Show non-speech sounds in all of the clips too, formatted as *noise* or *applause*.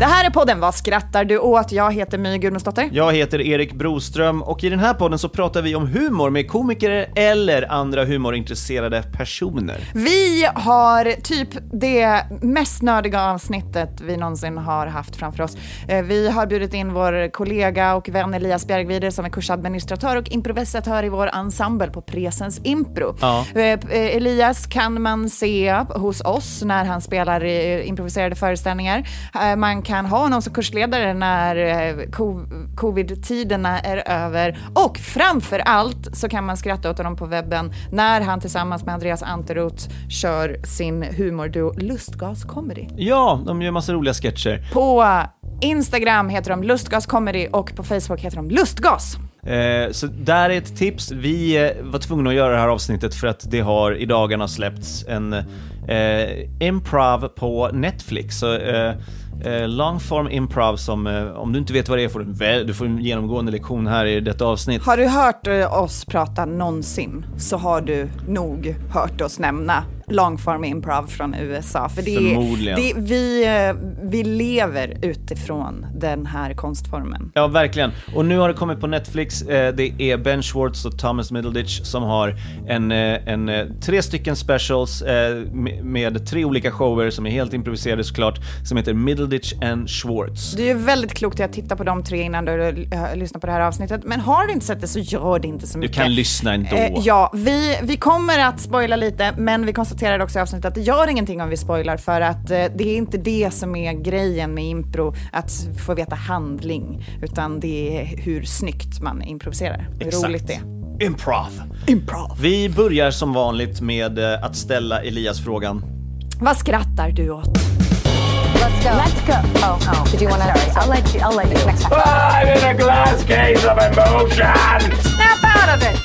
Det här är podden Vad skrattar du åt? Jag heter My Gudmundsdotter. Jag heter Erik Broström och i den här podden så pratar vi om humor med komiker eller andra humorintresserade personer. Vi har typ det mest nördiga avsnittet vi någonsin har haft framför oss. Eh, Vi har bjudit in vår kollega och vän Elias Bjergvider som är kursadministratör och improvisatör i vår ensemble på Presens Impro. Ja. Eh, eh, Elias kan man se hos oss när han spelar improviserade föreställningar. Man kan ha honom som kursledare när eh, co- covid-tiderna är över. Och framför allt så kan man skratta åt honom på webben när han tillsammans med Andreas Anteroth kör sin humorduo Lustgas Comedy. Ja, de gör massa roliga sketcher. På Instagram heter de Lustgas Comedy och på Facebook heter de Lustgas. Eh, så där är ett tips. Vi eh, var tvungna att göra det här avsnittet för att det har i dagarna släppts en eh, improv på Netflix. Så, eh, longform improv som, eh, om du inte vet vad det är får du, väl, du får en genomgående lektion här i detta avsnitt. Har du hört eh, oss prata någonsin så har du nog hört oss nämna longform improv från USA. För det, Förmodligen. det, vi, eh, vi lever utifrån den här konstformen. Ja, verkligen. Och nu har det kommit på Netflix. Eh, Det är Ben Schwartz och Thomas Middleditch som har en, eh, en, tre stycken specials med- tre olika shower som är helt improviserade såklart, som heter Middleditch and Schwartz. Det är väldigt klokt att titta på de tre innan du lyssnar på det här avsnittet. Men har du inte sett det så gör det inte så Du mycket. kan lyssna ändå. Ja, vi, vi kommer att spoila lite, men vi konstaterade också i avsnittet att det gör ingenting om vi spoilar för att eh, det är inte det som är grejen med impro, att få veta handling, utan det är hur snyggt man improviserar. Hur Exakt. roligt det är. Improv. Improv. Vi börjar som vanligt med eh, att ställa Elias frågan. Vad skrattar du åt? Let's go. Let's go. Oh, oh. Did you want to? I'll let you. I'll let you next time. I'm in a glass case of emotion. Snap out of it!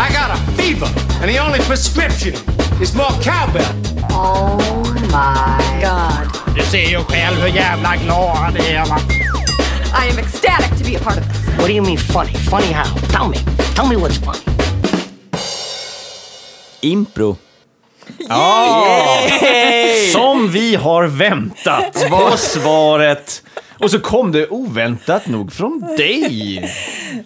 I got a fever, and the only prescription is more cowbell. Oh my god. Du ser ju själv hur jävla glad det är va? I am ecstatic to be a part of this. What do you mean funny? Funny how? Tell me. Tell me what's funny. Impro. Som vi har väntat på svaret. Och så kom det oväntat nog från dig.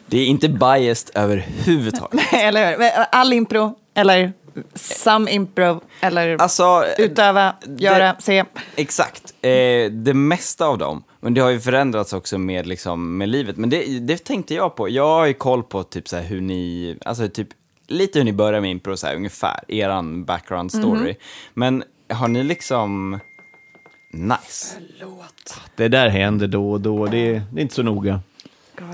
Det är inte biased överhuvudtaget. *laughs* eller hur? All impro, eller some impro, eller Alltså, utöva, göra, se. Exakt. Eh, det mesta av dem. Men det har ju förändrats också med, liksom, med livet. Men det, det tänkte jag på. Jag har ju koll på typ så här hur ni, alltså typ lite hur ni börjar med impro, så här, ungefär, eran background story. Men har ni liksom, nice. Det där händer då och då, det är, det är inte så noga.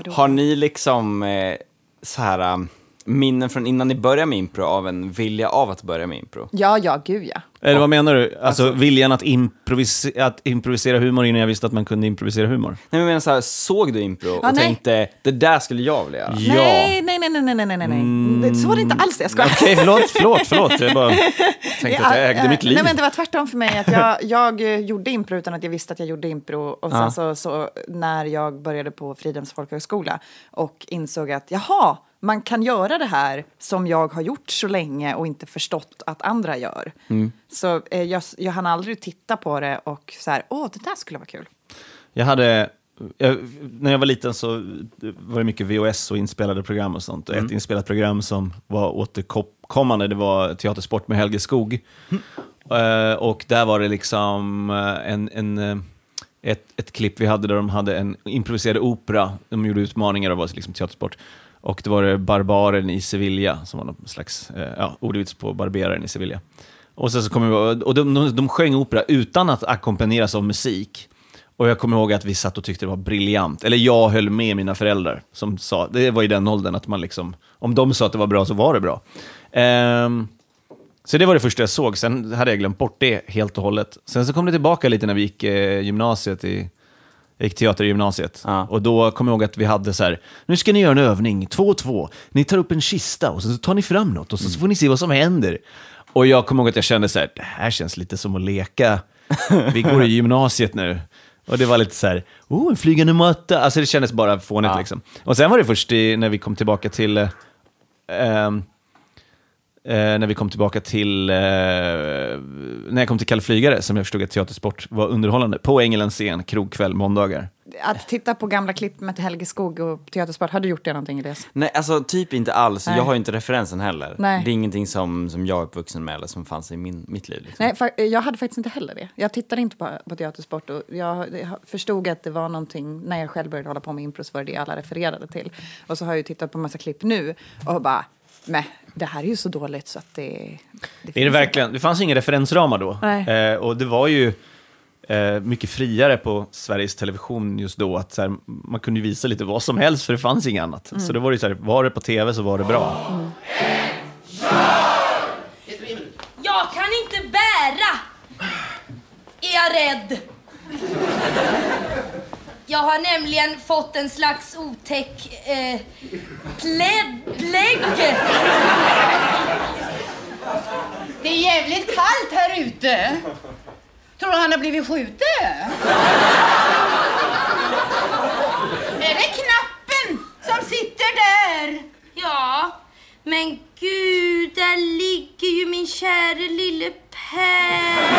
Har ni liksom eh, så här um, minnen från innan ni började med impro av en vilja av att börja med impro? Ja, ja, gud ja. Eller vad menar du? Alltså, viljan att, improvisera, att improvisera humor innan jag visste att man kunde improvisera humor? Nej, men jag menar så här, såg du impro och Ja, nej. tänkte det där skulle jag vilja göra? Nej, nej, nej, nej, nej, nej, nej, nej. Så var det inte alls det, jag skojar. Okej, förlåt, förlåt, förlåt. Jag bara *laughs* tänkte att jag ägde Ja, mitt liv. Nej, men det var tvärtom för mig. Att jag, jag eh, gjorde impro utan att jag visste att jag gjorde impro. Och sen Ja. så, så när jag började på Fridhems folkhögskola och insåg att jaha, man kan göra det här som jag har gjort så länge och inte förstått att andra gör. Mm. Så eh, jag, jag hann aldrig titta på det och så här, åh, det där skulle vara kul. Jag hade, jag, när jag var liten så var det mycket VHS och inspelade program och sånt. Och Ett inspelat program som var återkommande, det var Teatersport med Helge Skog. Eh, och där var det liksom eh, en, en, eh, ett, ett klipp vi hade där de hade en improviserad opera. De gjorde utmaningar och var liksom teatersport. Och det var det Barbaren i Sevilla, som var någon slags eh, ja, ordvits på Barberaren i Sevilla. Och, sen så kom jag, och de, de, de sjöng opera utan att ackompanjeras av musik. Och jag kommer ihåg att vi satt och tyckte det var briljant. Eller jag höll med mina föräldrar som sa, det var i den åldern att man liksom, om de sa att det var bra så var det bra. Ehm, så det var det första jag såg, sen hade jag glömt bort det helt och hållet. Sen så kom det tillbaka lite när vi gick eh, gymnasiet i, jag gick teater i gymnasiet. Ja. Och då kom jag ihåg att vi hade så här, nu ska ni göra en övning, två och två. Ni tar upp en kista och så tar ni fram något och så, så får ni se vad som händer. Och jag kommer ihåg att jag kände så här, det här känns lite som att leka. Vi går i gymnasiet nu. Och det var lite så här, oh, en flygande matta. Alltså det kändes bara fånigt Ja. liksom. Och sen var det först i, när vi kom tillbaka till, eh, ehm, eh, när vi kom tillbaka till, eh, när jag kom till Kalle Flygare, som jag förstod att teatersport var underhållande, på Ängelens scen, krogkväll, måndagar. Att titta på gamla klipp med Helge Skog och Teatersport, har du gjort det någonting Elias? Nej, alltså typ inte alls. Nej. Jag har ju inte referensen heller. Nej. Det är ingenting som, som jag är uppvuxen med eller som fanns i min, mitt liv. Liksom. Nej, fa- jag hade faktiskt inte heller det. Jag tittade inte på, på teatersport och jag jag förstod att det var någonting, när jag själv började hålla på med impro så var det det alla refererade till. Och så har jag ju tittat på massa klipp nu och bara, men det här är ju så dåligt så att det... Det, Det är det verkligen. Det fanns inga referensramar då. Nej. Eh, och det var ju eh, mycket friare på Sveriges Television just då. Att så här, man kunde visa lite vad som helst, för det fanns inget annat. Så då var det så här, var det på tv så var det bra. Jag kan inte bära! Är jag rädd? Jag har nämligen fått en slags otäck eh, plägg. Det är jävligt kallt här ute. Tror du han har blivit skjuten? är det knappen som sitter där? Ja, men gud, där ligger ju min käre lille Per.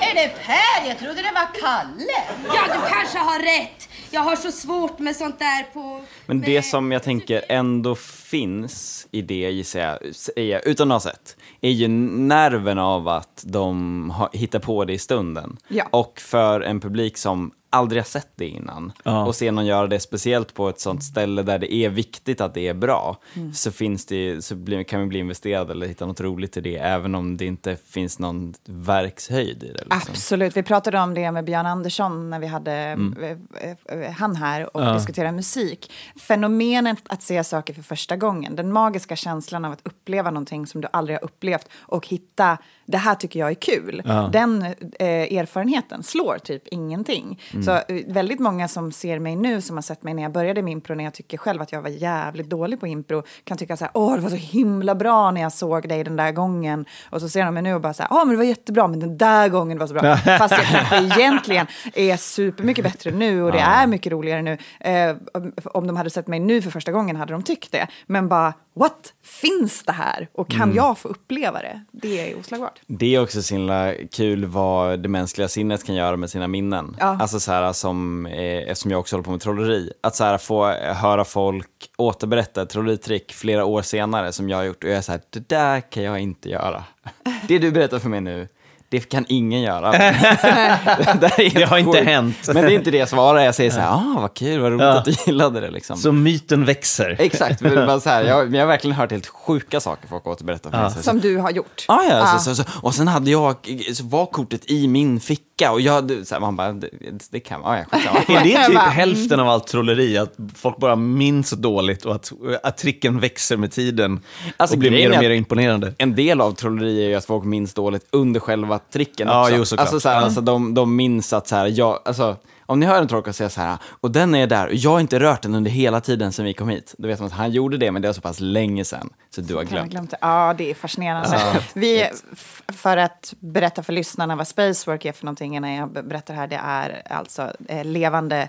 Är det Per? Jag trodde det var Kalle. Ja, du kanske har rätt. Jag har så svårt med sånt där på... Men det som jag tänker ändå finns i det, gissar jag, säger jag, utan att ha sett, är ju nerven av att de har, hittar på det i stunden. Ja. Och för en publik som aldrig har sett det innan Ja. och ser någon göra det speciellt på ett sånt ställe där det är viktigt att det är bra Mm. så, finns det, så blir, kan man bli investerad eller hitta något roligt i det även om det inte finns någon verkshöjd i det. Liksom. Absolut, vi pratade om det med Björn Andersson när vi hade Mm. eh, eh, han här och Ja. diskuterade musik. Fenomenet att se saker för första gången, den magiska känslan av att uppleva någonting som du aldrig har upplevt och hitta, det här tycker jag är kul. Ja. Den eh, erfarenheten slår typ ingenting. Mm. Så eh, väldigt många som ser mig nu, som har sett mig när jag började med impro, när jag tycker själv att jag var jävligt dålig på impro, kan tycka så här, åh det var så himla bra när jag såg dig den där gången. Och så ser de mig nu och bara så här, ja men det var jättebra, men den där gången var så bra. *laughs* Fast jag kanske egentligen är supermycket bättre nu och det är mycket roligare nu. Eh, om de hade sett mig nu för första gången hade de tyckt det. Men bara, what? Finns det här? Och kan jag få uppleva det? Det är oslagbart. Det är också så himla kul vad det mänskliga sinnet kan göra med sina minnen. Ja. Alltså så här som, eh, eftersom jag också håller på med trolleri, att så här få höra folk återberätta ett trolleritrick flera år senare som jag har gjort och jag är så här, det där kan jag inte göra. *laughs* Det du berättar för mig nu, det kan ingen göra. *laughs* det, Det har inte hänt. Men det är inte det jag svarar, jag säger så här, ah vad kul, vad roligt Ja. att du gillade det liksom. Så myten växer. Exakt, men bara så här, jag, jag har verkligen hört helt sjuka saker folk återberättar för mig. Så- Som du har gjort. Ah, ja, Ja. Så, så, så, och sen hade jag, så var kortet i min ficka dricka och jag, det- så här, man bara, det, det kan man, ja, ja, skitsamma. *laughs* Är det *laughs* typ mm. hälften av allt trolleri? Att folk bara minns dåligt och att, att tricken växer med tiden Alltså, och blir mer och mer imponerande? En del av trolleri är ju att folk minns dåligt under själva tricken Ja, också. jo, såklart. alltså, så här, Ja. alltså, de, de minns att så här, jag, alltså, om ni hör en trollkarl säga så här, och den är där, och jag har inte rört den under hela tiden sedan vi kom hit. Då vet man att han gjorde det, men det var så pass länge sedan, så du har glömt. glömt det? Ja, det är fascinerande. Vi, *laughs* f- för att berätta för lyssnarna vad Spacework är för någonting innan jag be- berättar här, det är alltså eh, levande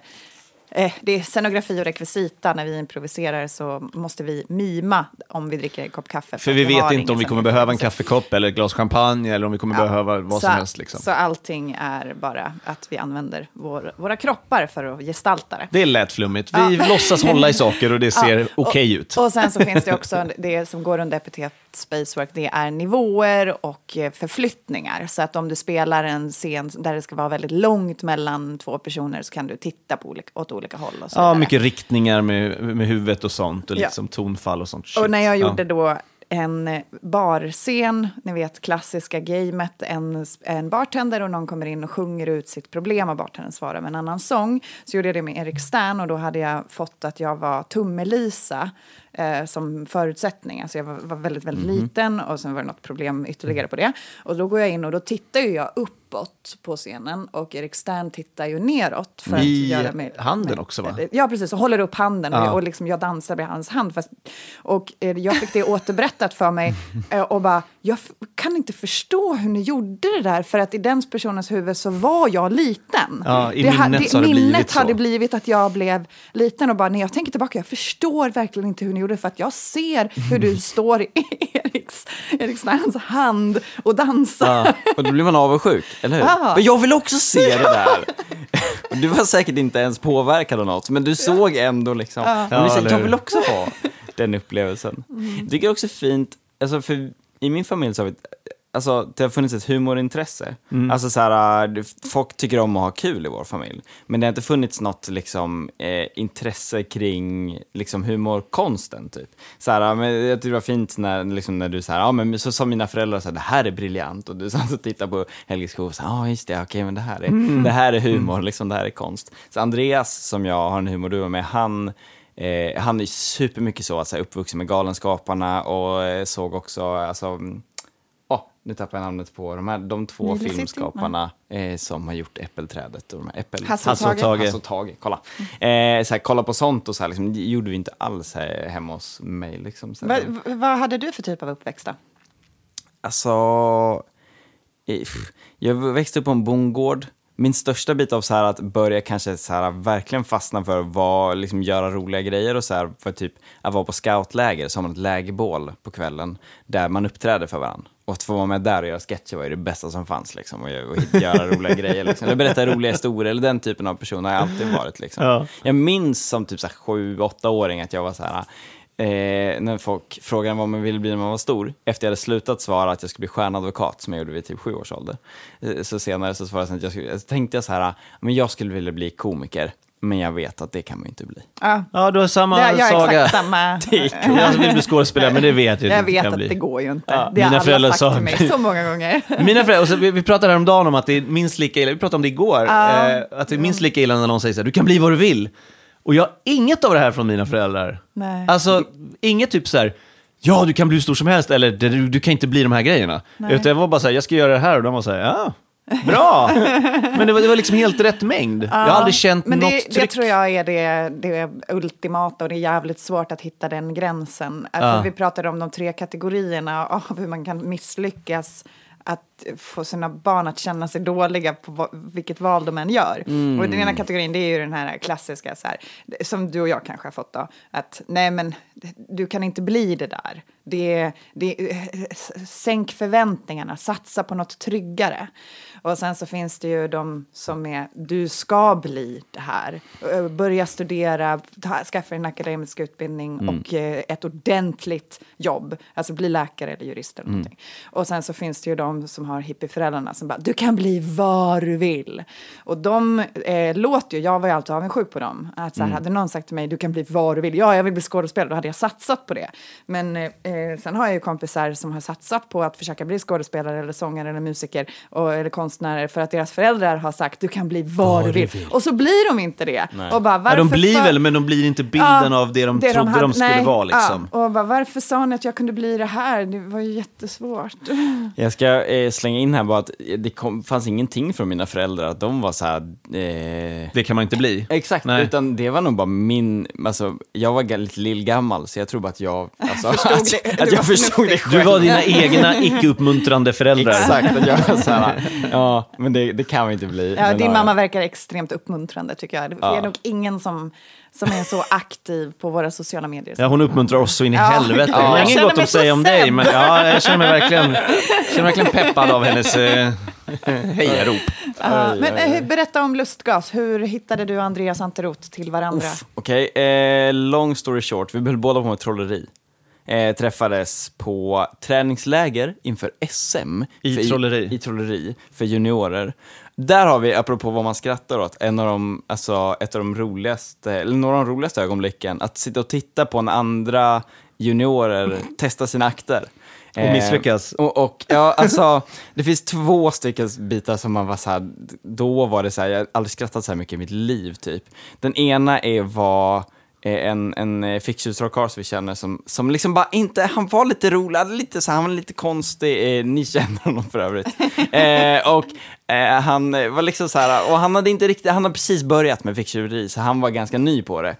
det är scenografi och rekvisita. När vi improviserar så måste vi mima om vi dricker en kopp kaffe. För vi vet har inte om vi kommer behöva en kaffekopp eller ett glas champagne eller om vi kommer behöva vad så, som helst. Liksom. Så allting är bara att vi använder vår, våra kroppar för att gestalta det. Det lät flummigt. Vi låtsas hålla i saker och det *laughs* ser Ja. okej ut. Och sen så finns det också *laughs* det som går under epitet Spacework, det är nivåer och eh, förflyttningar. Så att om du spelar en scen där det ska vara väldigt långt mellan två personer så kan du titta på olika, åt olika håll. Och så Ja, vidare. mycket riktningar med, med huvudet och sånt och Ja. liksom tonfall och sånt. Och shit. när jag Ja. gjorde då en barscen, ni vet klassiska gamet, en, en bartender och någon kommer in och sjunger ut sitt problem och bartendern svarar med en annan sång. Så gjorde jag det med Erik Stern och då hade jag fått att jag var Tummelisa eh, som förutsättning. Alltså jag var, var väldigt, väldigt Mhm. liten och sen var det något problem ytterligare på det. Och då går jag in och då tittar jag uppåt på scenen och Erik Stern tittar ju neråt. För I att göra mig, handen också, va? Ja, precis. Och håller upp handen Ja. och, och liksom jag dansar med hans hand. Fast, och eh, jag fick det återberättat för mig *laughs* eh, och bara, jag kan inte förstå hur ni gjorde det där för att i den personens huvud så var jag liten. Ja, i ha- minnet har det minnet blivit så. hade blivit att jag blev liten och bara när jag tänker tillbaka, jag förstår verkligen inte hur ni gjorde det för att jag ser hur du *laughs* står i Eriks, Eriks hand och dansar. Ja, och då blir man avundsjuk, eller hur? Ja. Men jag vill också se det *laughs* där. Du var säkert inte ens påverkad av något, men du såg ändå liksom, Ja. Men du säger, jag vill också ha *laughs* den upplevelsen. Jag tycker också fint, alltså för i min familj så har vi, alltså det har funnits ett humorintresse. Alltså så här, äh, folk tycker om att ha kul i vår familj. Men det har inte funnits något liksom, eh, intresse kring liksom, humorkonsten typ. Så här, men jag tycker det var fint när, liksom, när du så här, ja men så sa mina föräldrar så här, det här är briljant. Och du satt och tittade på Helge Skog och sa, ja just det, okej men det här är, det här är humor, liksom, det här är konst. Så Andreas som jag har en humorduo med, han Eh, han är supermycket så, alltså, uppvuxen med Galenskaparna och eh, såg också, alltså, mm, nu tappar jag namnet på de, här, de två Nile City, filmskaparna eh, som har gjort Äppelträdet och de här äppel... Hasse och Tage. Tage. Hasse och Tage, kolla. Eh, så här, kolla på sånt och så här, liksom, det gjorde vi inte alls här, hemma hos mig. Liksom, så här. Va- vad hade du för typ av uppväxt då? Alltså, eh, jag växte upp på en bondgård. Min största bit av så här att börja kanske så här verkligen fastna för att vara, liksom göra roliga grejer och så här för typ att vara på scoutläger, så har man ett lägerbål på kvällen där man uppträder för varandra. Och att få vara med där och göra sketcher var ju det bästa som fanns liksom. Och, och göra roliga grejer liksom. Eller berätta roliga historier, eller den typen av person har jag alltid varit liksom. Ja. Jag minns som typ så här sju, åtta åring att jag var så här, Eh, när folk frågade vad man ville bli när man var stor, efter jag hade slutat svara att jag skulle bli stjärnadvokat, som jag gjorde vid typ sju års ålder, eh, så senare så svarade jag att jag skulle, så tänkte jag så här, men jag skulle vilja bli komiker, men jag vet att det kan man ju inte bli. Ja, Ja, du har samma det, jag har saga. exakt samma. *laughs* Jag vill bli skådespelare, men det vet jag Jag inte vet kan att bli. det går ju inte. Ja, det har mina alla föräldrar sagt sa- till mig så många gånger. *laughs* Mina föräldrar, och så, vi, vi pratade häromdagen om att det är minst lika illa, vi pratade om det igår, Ja. eh, att det är minst lika illa när någon säger så här, du kan bli vad du vill. Och jag har inget av det här från mina föräldrar. Nej. Alltså, inget typ så här, ja du kan bli hur stor som helst, eller du, du kan inte bli de här grejerna. Nej. Utan jag var bara så här, jag ska göra det här, och de var så här, ja, bra. *laughs* Men det var, det var liksom helt rätt mängd. Jag har aldrig känt Men något det, det tryck. tror jag är det, det ultimata och det är jävligt svårt att hitta den gränsen. Äh. För vi pratade om de tre kategorierna av hur man kan misslyckas att få sina barn att känna sig dåliga på vilket val de än gör. Mm. Och den ena kategorin det är ju den här klassiska, så här, som du och jag kanske har fått då, att nej men du kan inte bli det där. Det, det, sänk förväntningarna, satsa på något tryggare. Och sen så finns det ju de som är, du ska bli det här. Eh, Börja studera, ta, skaffa en akademisk utbildning Mm. och eh, ett ordentligt jobb. Alltså bli läkare eller jurist eller Mm. någonting. Och sen så finns det ju de som har hippieföräldrarna som bara, du kan bli vad du vill. Och de eh, låter ju, jag var ju alltid avundsjuk på dem. Att så här, Mm. Hade någon sagt till mig, du kan bli vad du vill, ja jag vill bli skådespelare, då hade jag satsat på det. Men eh, sen har jag ju kompisar som har satsat på att försöka bli skådespelare eller sångare eller musiker och, eller konstnärer för att deras föräldrar har sagt du kan bli vad du vill. Och så blir de inte det. Nej. Och bara, ja, de varför blir för- väl, men de blir inte bilden Ja, av det de det trodde de, hade- skulle nej, vara. Liksom. Ja, och bara, varför sa ni att jag kunde bli det här? Det var ju jättesvårt. *laughs* Jag ska eh, slänga in här bara att det kom, fanns ingenting från mina föräldrar att de var så här... Eh... Det kan man inte bli. Exakt, Nej. utan det var nog bara min, alltså jag var lite lillgammal så jag tror bara att jag, alltså, *laughs* Förstod att, det. Att var jag förstod det själv. Du var dina egna icke-uppmuntrande föräldrar. Exakt, att jag så här, *laughs* ja *laughs* men det, det kan vi inte bli. Ja, men, din ja, mamma verkar extremt uppmuntrande tycker jag. Det Ja. är nog ingen som, som är så *laughs* aktiv på våra sociala medier. Ja, hon uppmuntrar oss så in i Ja. helvete. Ja. Jag inget gott att säga om dig, men ja, jag känner mig verkligen, *laughs* känner mig verkligen peppad av hennes eh, hejarop. Ja, men eh, berätta om Lustgas. Hur hittade du och Andreas Anteroth till varandra? Okej, eh, long story short, vi höll båda på med trolleri. Eh, träffades på träningsläger inför SM. I för, trolleri. I, trolleri, för juniorer. Där har vi, apropå vad man skrattar åt, en av de, alltså, ett av de roligaste, eller några av de roligaste ögonblicken. Att sitta och titta på när andra juniorer *laughs* testa sina akter. Och misslyckas. Och, och ja, alltså, det finns två stycken bitar som man var så här, då var det så här, jag har aldrig skrattat så här mycket i mitt liv typ. Den ena är vad eh, en, en eh, ficktjustrollkarl som vi känner som, som liksom bara inte, han var lite rolig, lite så han var lite konstig, eh, ni känner honom för övrigt. *laughs* Eh, och eh, han eh, var liksom så här, och han hade inte riktigt, han hade precis börjat med ficktjuveri så han var ganska ny på det.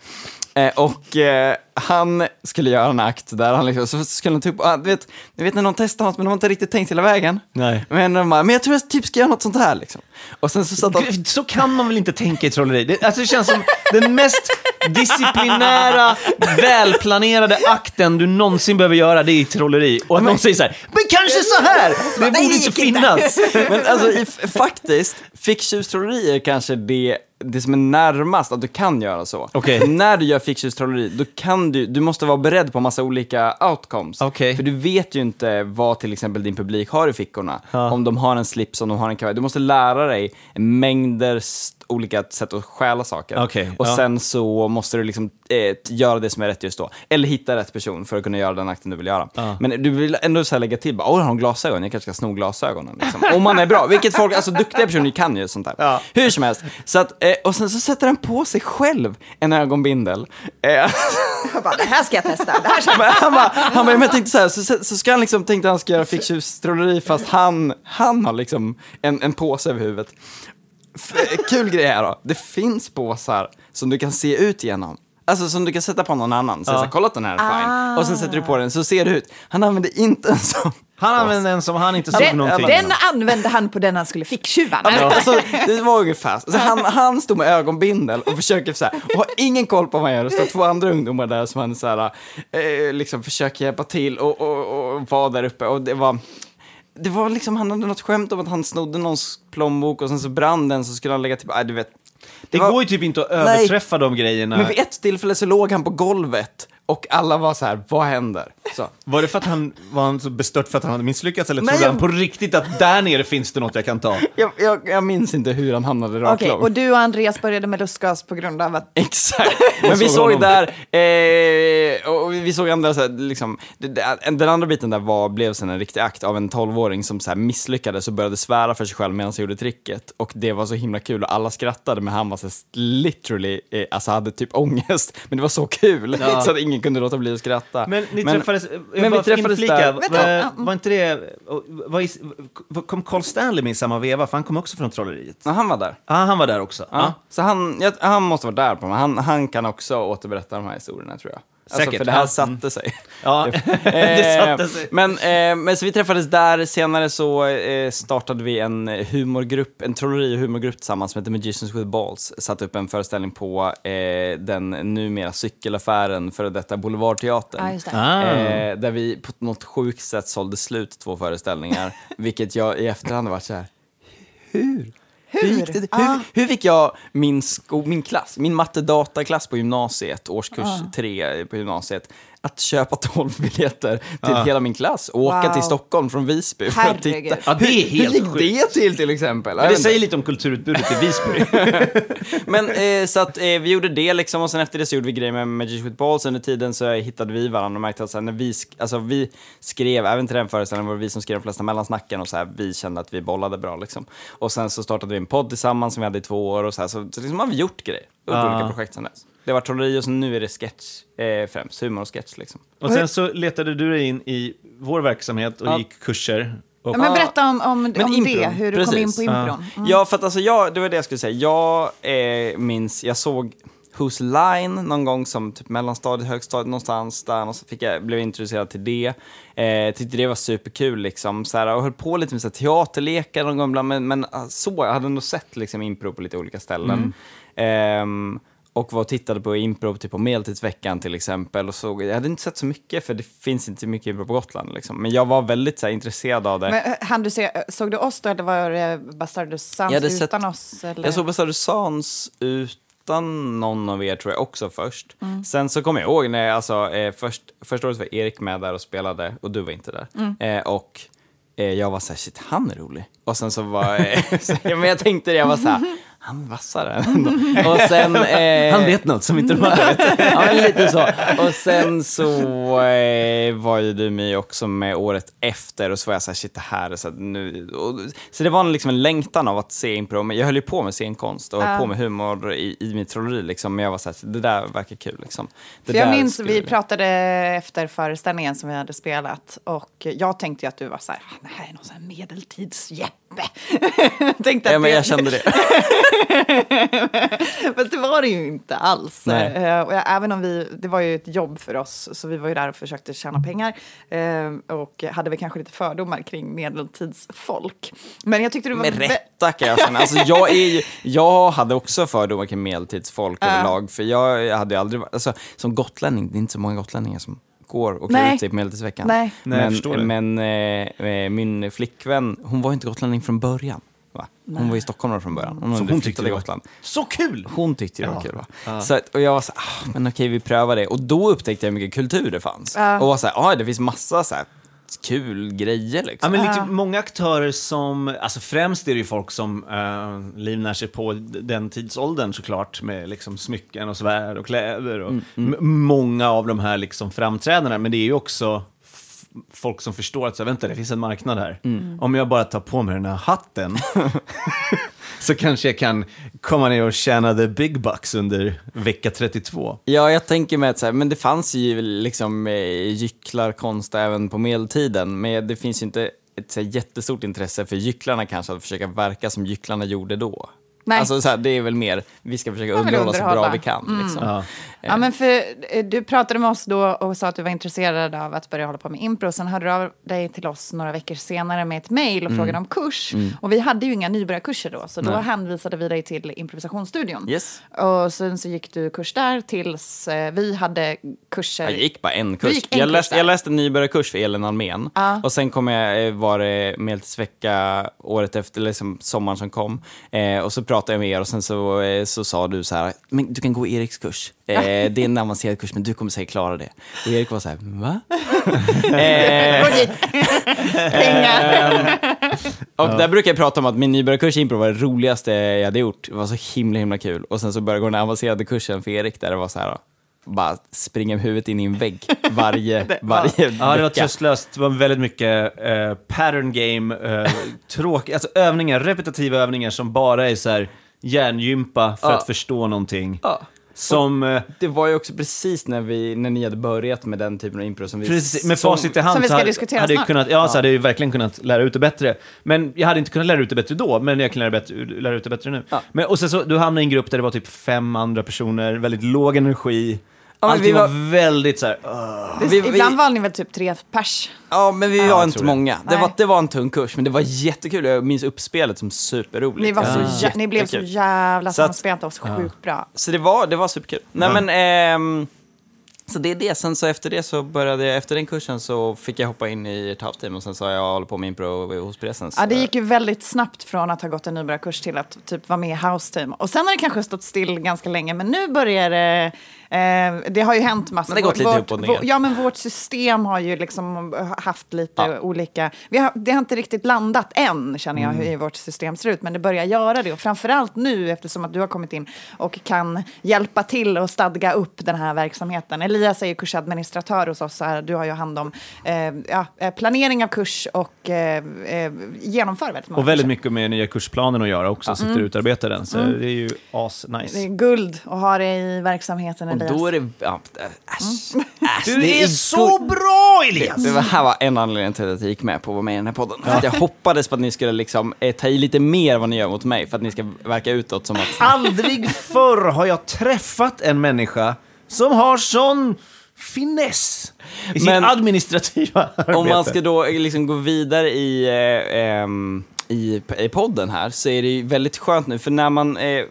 Eh, och eh, han skulle göra en akt där han liksom, så skulle han typ, ah, du vet, du vet när någon testar något men de har inte riktigt tänkt hela vägen. Nej. Men de bara, men jag tror jag typ ska göra något sånt här liksom. Och sen så satt han, Så kan man väl inte tänka i trolleri? Det, alltså, det känns som den mest disciplinära, välplanerade akten du någonsin behöver göra, det är i trolleri. Och att någon säger så här, men kanske så här! Det borde inte finnas. *laughs* men alltså i, faktiskt, ficktjuvstrolleri är kanske det, det som är närmast att du kan göra så. Okej. När du gör ficktjuvstrolleri, då kan du, du måste vara beredd på massa olika outcomes. Okej. För du vet ju inte vad till exempel din publik har i fickorna. Om de har en slips, om de har en kavaj. Du måste lära dig mängder st- olika sätt att stjäla saker. Okej, Och ja. sen så måste du liksom eh, göra det som är rätt just då. Eller hitta rätt person för att kunna göra den akten du vill göra. Men du vill ändå så här lägga till, bara, oj, har hon glasögon? Jag kanske ska sno glasögonen. Liksom. Om man är bra, vilket folk, alltså duktiga personer kan ju sånt där. Ja. Hur som helst. Så att, eh, och sen så sätter han på sig själv en ögonbindel. Eh, *laughs* Jag bara, det här ska jag testa. Det här ska men han bara, han bara, men jag tänkte så här, så, så ska han liksom, tänkte han ska göra ficktjuvstrolleri fast han, han har liksom en, en påse över huvudet. Kul grej här då, det finns påsar som du kan se ut genom. Alltså som du kan sätta på någon annan. Så, Ja. så här, kolla att den här är fine. Och sen sätter du på den, så ser det ut. Han använder inte en sån. Han använde en som han inte såg Den, någonting. den använde han på den han skulle ficktjuva. Ja, alltså, det var ungefär så. han, han stod med ögonbindel och försöker så här, och har ingen koll på vad han gör. Det står två andra ungdomar där som han så här, eh, liksom försöker hjälpa till och, och, och vara där uppe. Och det var, det var liksom, han hade något skämt om att han snodde någons plånbok och sen så brann den så skulle han lägga till, äh, du vet. Det var- går ju typ inte att Nej. överträffa de grejerna. Men vid ett tillfälle så låg han på golvet och alla var så här, vad händer? Så. Var det för att han var han så bestört för att han hade misslyckats eller Nej, trodde jag- han på riktigt att där nere finns det något jag kan ta? Jag, jag, jag minns inte hur han hamnade rakt lång. och du och Andreas började med lustgas på grund av att... *laughs* Exakt. *laughs* Men vi såg ju där, eh, och vi såg andra, så här, liksom, den andra biten där var, blev sen en riktig akt av en 12-åring som så här, misslyckades och började svära för sig själv medan han gjorde tricket. Och det var så himla kul och alla skrattade men han var så här, literally, eh, alltså hade typ ångest. Men det var så kul Ja. så att ingen *laughs* kunde låta bli att skratta. Men ni Men- träffades, men jag vi bara träffades inflika, där. Var, var inte det, var, kom Carl Stanley med i samma veva? För han kom också från trolleriet. Ja, han var där. Ja, han var där också. Ja. Ja. Så han, jag, han måste vara där på mig. Han, han kan också återberätta de här historierna tror jag. Alltså, Säkert, för det här ja. satte sig. Ja, *laughs* det satte sig. Men, eh, men så vi träffades där, senare så eh, startade vi en humorgrupp, en trolleri och humorgrupp tillsammans som heter Magicians with Balls. Satte upp en föreställning på eh, den numera cykelaffären före detta Boulevardteatern. Det. Ah. Eh, där vi på något sjukt sätt sålde slut två föreställningar, *laughs* vilket jag i efterhand har varit så här. Hur? Hur, gick det? Hur, hur fick jag min, sko, min klass, min matte-dataklass på gymnasiet, årskurs tre på gymnasiet, att köpa 12 biljetter till Ja. hela min klass och åka Wow. till Stockholm från Visby för att titta. Ja, det är helt hur gick sjukt. det till till exempel? Men det säger lite om kulturutbudet i Visby. *laughs* Men eh, så att eh, vi gjorde det liksom och sen efter det så gjorde vi grejer med Magic with Balls. Under tiden så hittade vi varandra och märkte att så här, när vi, sk- alltså, vi skrev, även till den föreställningen var det vi som skrev de flesta mellansnacken och så här, vi kände att vi bollade bra liksom. Och sen så startade vi en podd tillsammans som vi hade i två år och så här, så, så liksom har vi gjort grejer. Ah. olika projekt sen dess. Det var trolleri och så nu är det sketch eh, främst, humor och sketch liksom. Och sen så letade du dig in i vår verksamhet och Ja. gick kurser. Och, Ja, men berätta om, om, om Men det, impron, hur du kom in precis. på impron. Mm. Ja, för att alltså jag, det var det jag skulle säga. Jag eh, minns, jag såg Who's Line någon gång som typ mellanstadiet, högstadiet någonstans där och så fick jag, blev jag introducerad till det. Eh, tyckte det var superkul liksom, så här, och höll på lite med så här, teaterlekar någon gång ibland, men, men ah, så, jag hade nog sett liksom impro på lite olika ställen. Ehm, och var och tittade på impro typ på Medeltidsveckan till exempel. Och såg, jag hade inte sett så mycket för det finns inte mycket impro på Gotland. Liksom. Men jag var väldigt så här, intresserad av det. Men, eh, du se, såg du oss då eller var det Bastardus Sans utan sett- oss? Eller? Jag såg Bastard Sans utan någon av er tror jag också först. Mm. Sen så kommer jag ihåg när jag, alltså, eh, först, första året var Erik med där och spelade och du var inte där. Mm. Eh, och eh, jag var så här, shit han är rolig. Och sen så var eh, *laughs* så, ja, men jag tänkte det, jag var så här, han är vassare ändå. *laughs* Och sen... Eh, Han vet något som inte de andra vet. *laughs* ja, men lite så. Och sen så eh, var ju du med också med året efter och så var jag så här, shit det här är så att nu... Och, så det var en, liksom en längtan av att se impro, men jag höll ju på med scenkonst och Ja. på med humor i, i mitt trolleri liksom, men jag var så här, det där verkar kul liksom. Det För jag där minns, skulle vi pratade efter föreställningen som vi hade spelat och jag tänkte ju att du var så här, "Ah, det här är någon sån här medeltids-Jeppe. *laughs* tänkte att Ja, men det- jag kände det. *laughs* Fast det var det ju inte alls. Nej. Eh, och jag, även om vi, det var ju ett jobb för oss, så vi var ju där och försökte tjäna pengar. eh, och hade väl kanske lite fördomar kring medeltidsfolk. Men jag tyckte du var... Med rätta kan jag känna. Alltså, jag, är ju, jag hade också fördomar kring medeltidsfolk Ja. överlag. För jag hade aldrig alltså, som gotlänning, det är inte så många gotlänningar som går och klär ut sig på Medeltidsveckan. Nej. Nej, men det. eh, eh, min flickvän, hon var ju inte gotlänning från början. Va? Hon var ju stockholmare från början. Hon, Så hon tyckte det var Gotland. Så kul! Hon tyckte det var Ja. kul. Va? Ja. Så att, och jag var så ah, men okej vi prövar det. Och då upptäckte jag hur mycket kultur det fanns. Ja. Och var så här, ah, det finns massa så här, kul grejer Ja, liksom. men liksom, många aktörer som, alltså främst är det ju folk som uh, livnär sig på den tidsåldern såklart med liksom smycken och svärd och kläder och Mm, m- många av de här liksom framträdandena. Men det är ju också folk som förstår att så, vänta, det finns en marknad här. Mm. Om jag bara tar på mig den här hatten *laughs* så kanske jag kan komma ner och tjäna the big bucks under vecka 32. Ja, jag tänker mig att så här, men det fanns ju liksom eh, gycklarkonst även på medeltiden, men det finns ju inte ett så här, jättestort intresse för gycklarna kanske att försöka verka som gycklarna gjorde då. Nej. Alltså så här, det är väl mer, vi ska försöka underhålla så bra vi kan. Mm. Liksom. Ja. Ja, men för, eh, du pratade med oss då och sa att du var intresserad av att börja hålla på med impro. Sen hörde du av dig till oss några veckor senare med ett mejl och Mm. frågade om kurs. Mm. Och vi hade ju inga nybörjarkurser då, så då Nej. hänvisade vi dig till improvisationsstudion. Yes. Och sen så gick du kurs där tills eh, vi hade kurser. Jag gick bara en kurs. en jag, kurs läste, jag läste en nybörjarkurs för Elin Almen. Ja. Och sen kom jag, eh, var det medeltidsvecka året efter, liksom sommaren som kom. Eh, och så pratade jag med er och sen så, så sa du så här, men du kan gå Eriks kurs. Eh, det är en avancerad kurs, men du kommer säkert klara det. Och Erik var så här, va? *laughs* eh, Gå dit. Pengar. och där brukar jag prata om att min nybörjarkurs i impro var det roligaste jag hade gjort. Det var så himla himla kul. Och sen så började jag gå den avancerade kursen för Erik där det var så här, bara springa med huvudet in i en vägg varje, *laughs* varje Ja, det var vecka. tröstlöst. Det var väldigt mycket eh, pattern game, uh, tråk, alltså övningar, repetitiva övningar som bara är så här hjärngympa för Ja. att förstå någonting. Ja. Som, eh, Det var ju också precis när, vi, när ni hade börjat med den typen av impro som vi... precis, med som- facit i hand som vi så ska hade, diskutera hade snart. kunnat, ja, så hade jag ju verkligen kunnat lära ut det bättre. Men jag hade inte kunnat lära ut det bättre då, men jag kan lära, bättre, lära ut det bättre nu. Ja. Men, och sen så, du hamnade i en grupp där det var typ fem andra personer, väldigt låg energi. Ja, Allting vi var... var- väldigt så här, vi- Ibland var ni väl typ tre pers? Ja, men vi Ja, var inte det. många. Det Nej. var, det var en tung kurs, men det var jättekul. Jag minns uppspelet som superroligt. Ni, var så, Ja. jä- ni blev så jävla samspelta och så sjukt bra. Så det var, det var superkul. Nej, Ja. men... ehm, Så det är det. Sen så efter det så började jag, efter den kursen så fick jag hoppa in i ett halvteam och sen så har jag hållit på med impro hos Presens. Ja, det gick ju väldigt snabbt från att ha gått en nybörjarkurs till att typ vara med i House Team. Och sen har det kanske stått still ganska länge, men nu börjar det... Eh, det har ju hänt massor. Men det har gått lite vårt, upp och ner. Ja, men vårt system har ju liksom haft lite Ja. olika... Vi har, det har inte riktigt landat än, känner jag, Mm. hur vårt system ser ut. Men det börjar göra det. Och framförallt nu, eftersom att du har kommit in och kan hjälpa till och stadga upp den här verksamheten. Elias är ju kursadministratör hos oss. Här. Du har ju hand om eh, ja, eh, planering av kurs och eh, eh, genomför väldigt många Och väldigt kurser. mycket med nya kursplanen att göra också, sitter och Mm. utarbetar den. Så Mm. det är ju Det as-nice. är guld att ha det i verksamheten, Och Elias. då är det... Ja, äsch, äsch, Du det är så bra, Elias! Det, det här var en anledning till att jag gick med på att vara med i den här podden. För att jag hoppades på att ni skulle liksom, eh, ta i lite mer vad ni gör mot mig, för att ni ska verka utåt som att... Aldrig förr har jag träffat en människa som har sån finess i sitt administrativa arbete. Om man ska då liksom gå vidare i, eh, ehm, i, i podden här så är det ju väldigt skönt nu, för när man eh,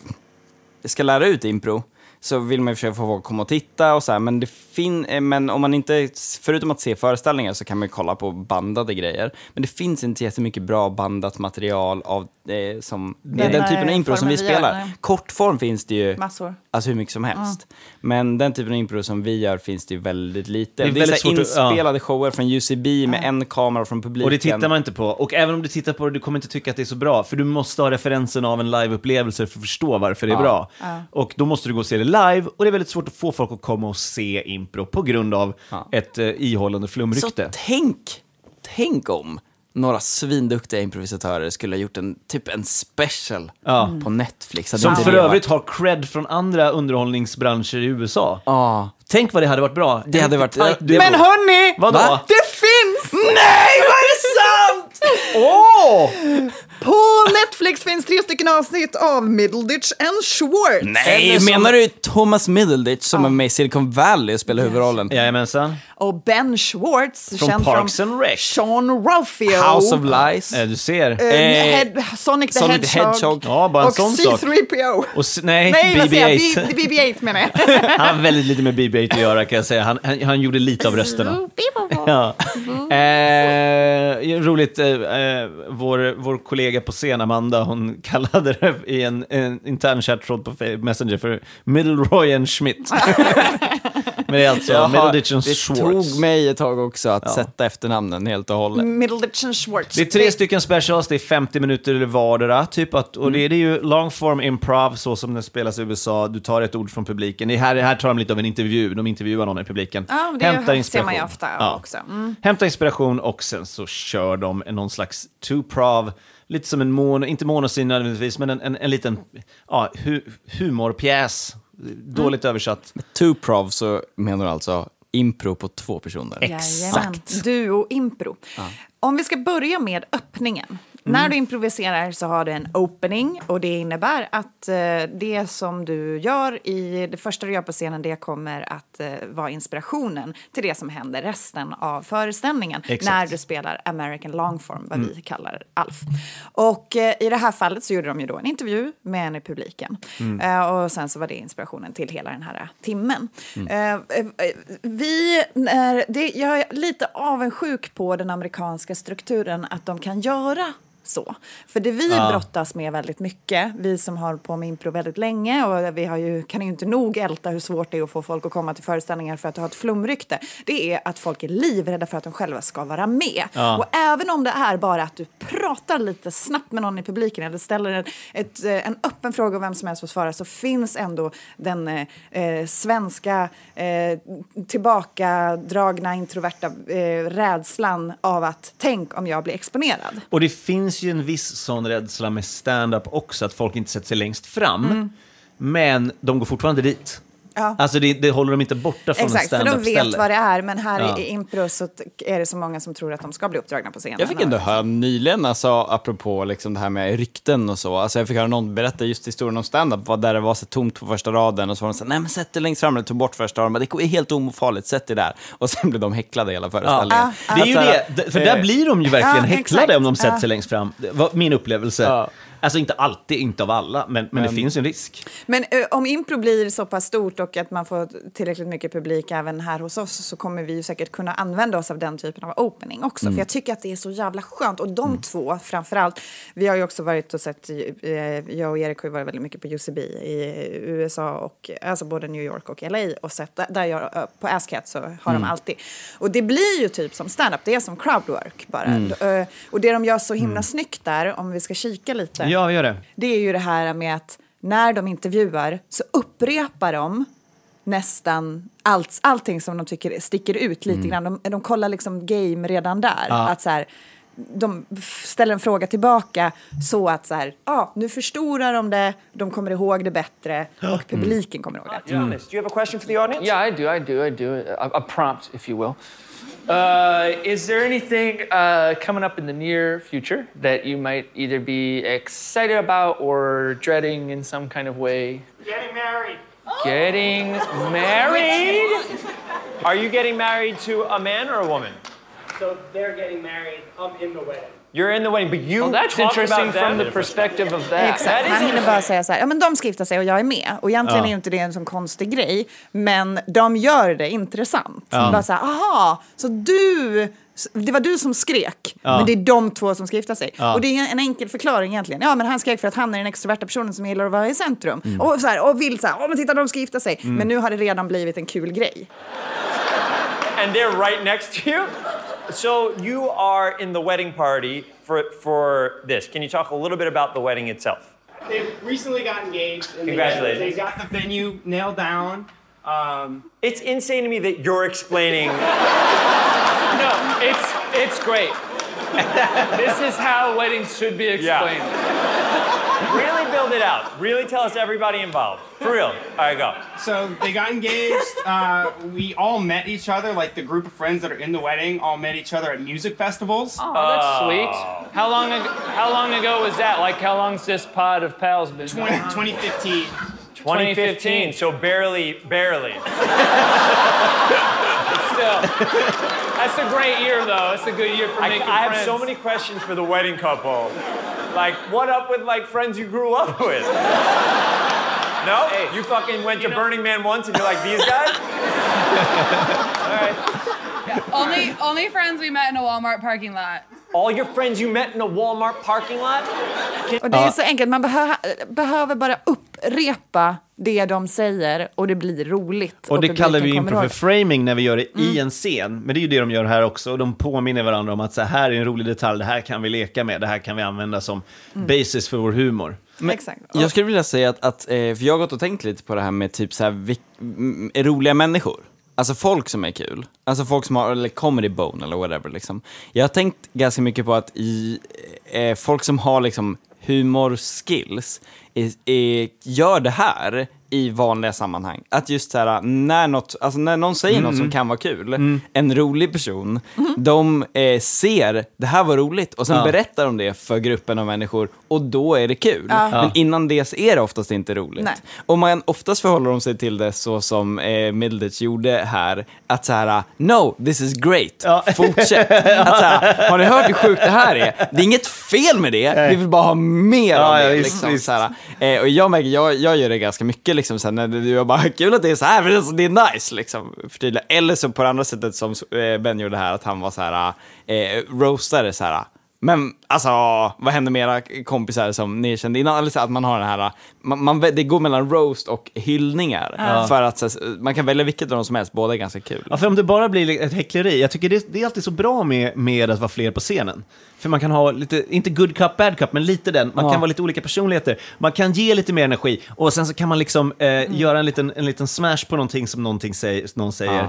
ska lära ut impro så vill man ju försöka få folk att komma och titta och så här, men, det fin eh, men om man inte, förutom att se föreställningar så kan man ju kolla på bandade grejer. Men det finns inte jättemycket bra bandat material av, eh, som, Den den typen av impro som vi vi gör, spelar. nej. Kortform finns det ju Massor. Alltså hur mycket som helst. Men den typen av impro som vi gör finns det ju väldigt lite. Det är Det är, så svårt att- ja. inspelade shower från UCB med en kamera från publiken. Och det tittar man inte på. Och även om du tittar på det, du kommer inte tycka att det är så bra. För du måste ha referensen av en liveupplevelse för att förstå varför det är Ja. bra. Ja. Och då måste du gå och se det live. Och det är väldigt svårt att få folk att komma och se impro på grund av ett eh, ihållande Så flumrykte. tänk, tänk om några svinduktiga improvisatörer skulle ha gjort en, typ en special Ja. på Netflix. Som för övrigt har cred från andra underhållningsbranscher i USA. Ja. Tänk vad det hade varit bra. Det hade varit- Tight det-. Men hörni! Vadå? Va? Det finns! Nej, vad är det sant? Åh! På Netflix finns tre stycken avsnitt av Middleditch and Schwartz. Nej, menar du Thomas Middleditch som är med i Silicon Valley och spelar huvudrollen? Jajamensan. Och Ben Schwartz, Från känd Parks från and Rec. Sean Ralphio. House of Lies. Eh, Du ser. Eh, Eh, Head, Sonic the Sonic the Hedgehog. Hedgehog. Ja, bara en och sån sak. C3PO. Och nej, Nej, vad säger jag? BB-8. B- BB-8 menar jag. *laughs* Han har väldigt lite med BB-8 att göra kan jag säga. Han, han, han gjorde lite av rösterna. Ja. Eh, roligt, eh, eh, vår, vår kollega på scen, Amanda, hon kallade det i en, en intern chattråd på Messenger för Middleroy and Schmidt. *laughs* Men det är alltså Jaha, Middleditch and det Schwartz. tog mig ett tag också att Ja. sätta efternamnen helt och hållet. Middleditch Schwartz. Det är tre stycken specials, det är 50 minuter vardera, typ att, och det, är- det är ju long form improv, så som det spelas i USA. Du tar ett ord från publiken. Det här, här tar de lite av en intervju, de intervjuar någon i publiken. Ja, det Hämtar ser man ju ofta Ja. också. Mm. Hämta inspiration och sen så kör de en- någon slags two-prov, lite som en mono, inte monosyn nödvändigtvis, men en, en, en liten ja, hu, humorpjäs. Dåligt Mm. översatt. Two prov så menar du alltså impro på två personer? Jajamän. Duo impro. Om vi ska börja med öppningen. När du improviserar så har du en opening och det innebär att eh, det som du gör i det första du gör på scenen det kommer att eh, vara inspirationen till det som händer resten av föreställningen Exakt. när du spelar American longform, vad vi kallar ALF. Och eh, i det här fallet så gjorde de ju då en intervju med en i publiken Mm. Och sen så var det inspirationen till hela den här timmen. Mm. Vi, när det, jag är lite avundsjuk på den amerikanska strukturen att de kan göra så. För det vi Ja. brottas med väldigt mycket, vi som har på med impro väldigt länge och vi har ju, kan ju inte nog älta hur svårt det är att få folk att komma till föreställningar för att ha ett flumrykte, det är att folk är livrädda för att de själva ska vara med. Ja. Och även om det är bara att du pratar lite snabbt med någon i publiken eller ställer en, ett, en öppen fråga och vem som helst får svara så finns ändå den eh, eh, svenska eh, tillbakadragna introverta eh, rädslan av att tänk om jag blir exponerad. Och det finns ju en viss sån rädsla med stand-up också, att folk inte sätter sig längst fram. Mm. Men de går fortfarande dit. Ja. Alltså det, det håller de inte borta från Exakt, en för de vet vad det är. Men här Ja. i impro så är det så många som tror att de ska bli uppdragna på scenen. Jag fick ändå höra nyligen, alltså, apropå liksom det här med rykten och så, alltså, jag fick höra någon berätta just historien om stand-up, vad där det var så tomt på första raden och så var de så här, nej men sätt dig längst fram, eller tog bort första raden, men det är helt ofarligt, sätt dig där. *laughs* Och sen blev de häcklade hela föreställningen. Det är ju det, för där eh, blir de ju verkligen Ja, häcklade exakt. om de sätter Ja. sig längst fram. Det var min upplevelse. Alltså inte alltid, inte av alla, men, men, det Men- finns en risk. Men eh, om impro blir så pass stort och att man får tillräckligt mycket publik även här hos oss så kommer vi ju säkert kunna använda oss av den typen av opening också. Mm. För jag tycker att det är så jävla skönt. Och de två framförallt. Vi har ju också varit och sett, eh, jag och Erik har ju varit väldigt mycket på UCB i USA och alltså både New York och LA och sett där- jag, eh, på ASCAT så har Mm. de alltid. Och det blir ju typ som stand-up, det är som crowdwork bara. Mm. Och det de gör så himla Mm. snyggt där, om vi ska kika lite Ja, vi gör det. det är ju det här med att när de intervjuar så upprepar de nästan allt, allting som de tycker sticker ut lite Mm. grann. De, de kollar liksom game redan där. Ja. Att så här, de ställer en fråga tillbaka så att så här, ah, nu förstorar de det, de kommer ihåg det bättre och publiken kommer ihåg det. Giannis, do you have a question for the audience? Yeah, I do. I do. I do. A, a prompt, if you will. Uh, is there anything uh, coming up in the near future that you might either be excited about or dreading in some kind of way? Getting married. Getting married? Are you getting married to a man or a woman? So they're getting married. I'm in the wedding. You're in the wedding, but you Well, that's interesting from the perspective of that. Exakt, han hinner bara säga så här, ja men de ska gifta sig och jag är med. Och egentligen Ja. är inte det en sån konstig grej, men de gör det intressant. Ja. Bara så här, aha, så du, det var du som skrek, Ja. men det är de två som ska gifta sig. Ja. Och det är en enkel förklaring egentligen. Ja, men han skrek för att han är den extroverta personen som gillar att vara i centrum. Mm. Och, så här, och vill så här, åh men titta de ska gifta sig. Mm. Men nu har det redan blivit en kul grej. and they're right next to you. So you are in the wedding party for for this. Can you talk a little bit about the wedding itself? They've recently got engaged. and they- Congratulations. They got the venue nailed down. Um, It's insane to me that you're explaining. *laughs* No, it's it's great. *laughs* this is how weddings should be explained. Really build it out. Really tell us everybody involved. For real. All right, go. so they got engaged. Uh, we all met each other, like the group of friends that are in the wedding, all met each other at music festivals. Oh, that's sweet. How long ago, how long ago was that? Like how long's this pod of pals been? 20, 2015. 2015. So barely, barely. Still, that's a great year though. It's a good year for I, making I have so many questions for the wedding couple. Like, what up with like friends you grew up *laughs* with? No, you fucking went to Burning Man once, and you're like these guys. *laughs* All right. Only, only friends we met in a Walmart parking lot. All your friends you met in a Walmart parking lot. Och uh, det är så enkelt, man behö behöver bara upprepa det de säger och det blir roligt. Och det publiken kallar vi kommer impro för framing när vi gör det i Mm. en scen. Men det är ju det de gör här också. Och de påminner varandra om att så här är en rolig detalj, det här kan vi leka med, det här kan vi använda som Mm. basis för vår humor. Exakt. Jag skulle vilja säga att, att eh, för jag har gått och tänkt lite på det här med typ så här, roliga människor. Alltså folk som är kul. Alltså folk som har, eller comedy bone eller whatever liksom. Jag har tänkt ganska mycket på att i, eh, folk som har liksom humorskills är, är, gör det här i vanliga sammanhang. Att just så här, när, något, alltså när någon säger Mm, något som mm. kan vara kul, en rolig person, de eh, ser det här var roligt och sen Ja. berättar de det för gruppen av människor och då är det kul. Ja. Men innan det så är det oftast inte roligt. Nej. Och man, oftast förhåller de sig till det så som eh, Middleditch gjorde här, att så här, no, this is great, *laughs* fortsätt. att så här, har ni hört hur sjukt det här är? Det är inget fel med det, vi vill bara ha mer Ja, av ja, det. visst, liksom, visst. Så här, eh, och jag märker, jag, jag gör det ganska mycket, liksom, så här, när jag bara, *laughs* kul att det är så här, för det är, nice, liksom, förtydliga. Eller så på det andra sättet som eh, Ben gjorde här, att han var så här, eh, roastade så här, men alltså, vad händer med era kompisar som ni kände innan? Eller så att man har den här, man, man, det går mellan roast och hyllningar. Ja. För att så, man kan välja vilket av dem som helst, båda är ganska kul. Ja, för om det bara blir ett häckleri, jag tycker det, det är alltid så bra med, med att vara fler på scenen. För man kan ha lite, inte good cup, bad cup, men lite den. Man Ja. kan vara lite olika personligheter. Man kan ge lite mer energi och sen så kan man liksom eh, göra en liten, en liten smash på någonting som någonting säger, någon säger.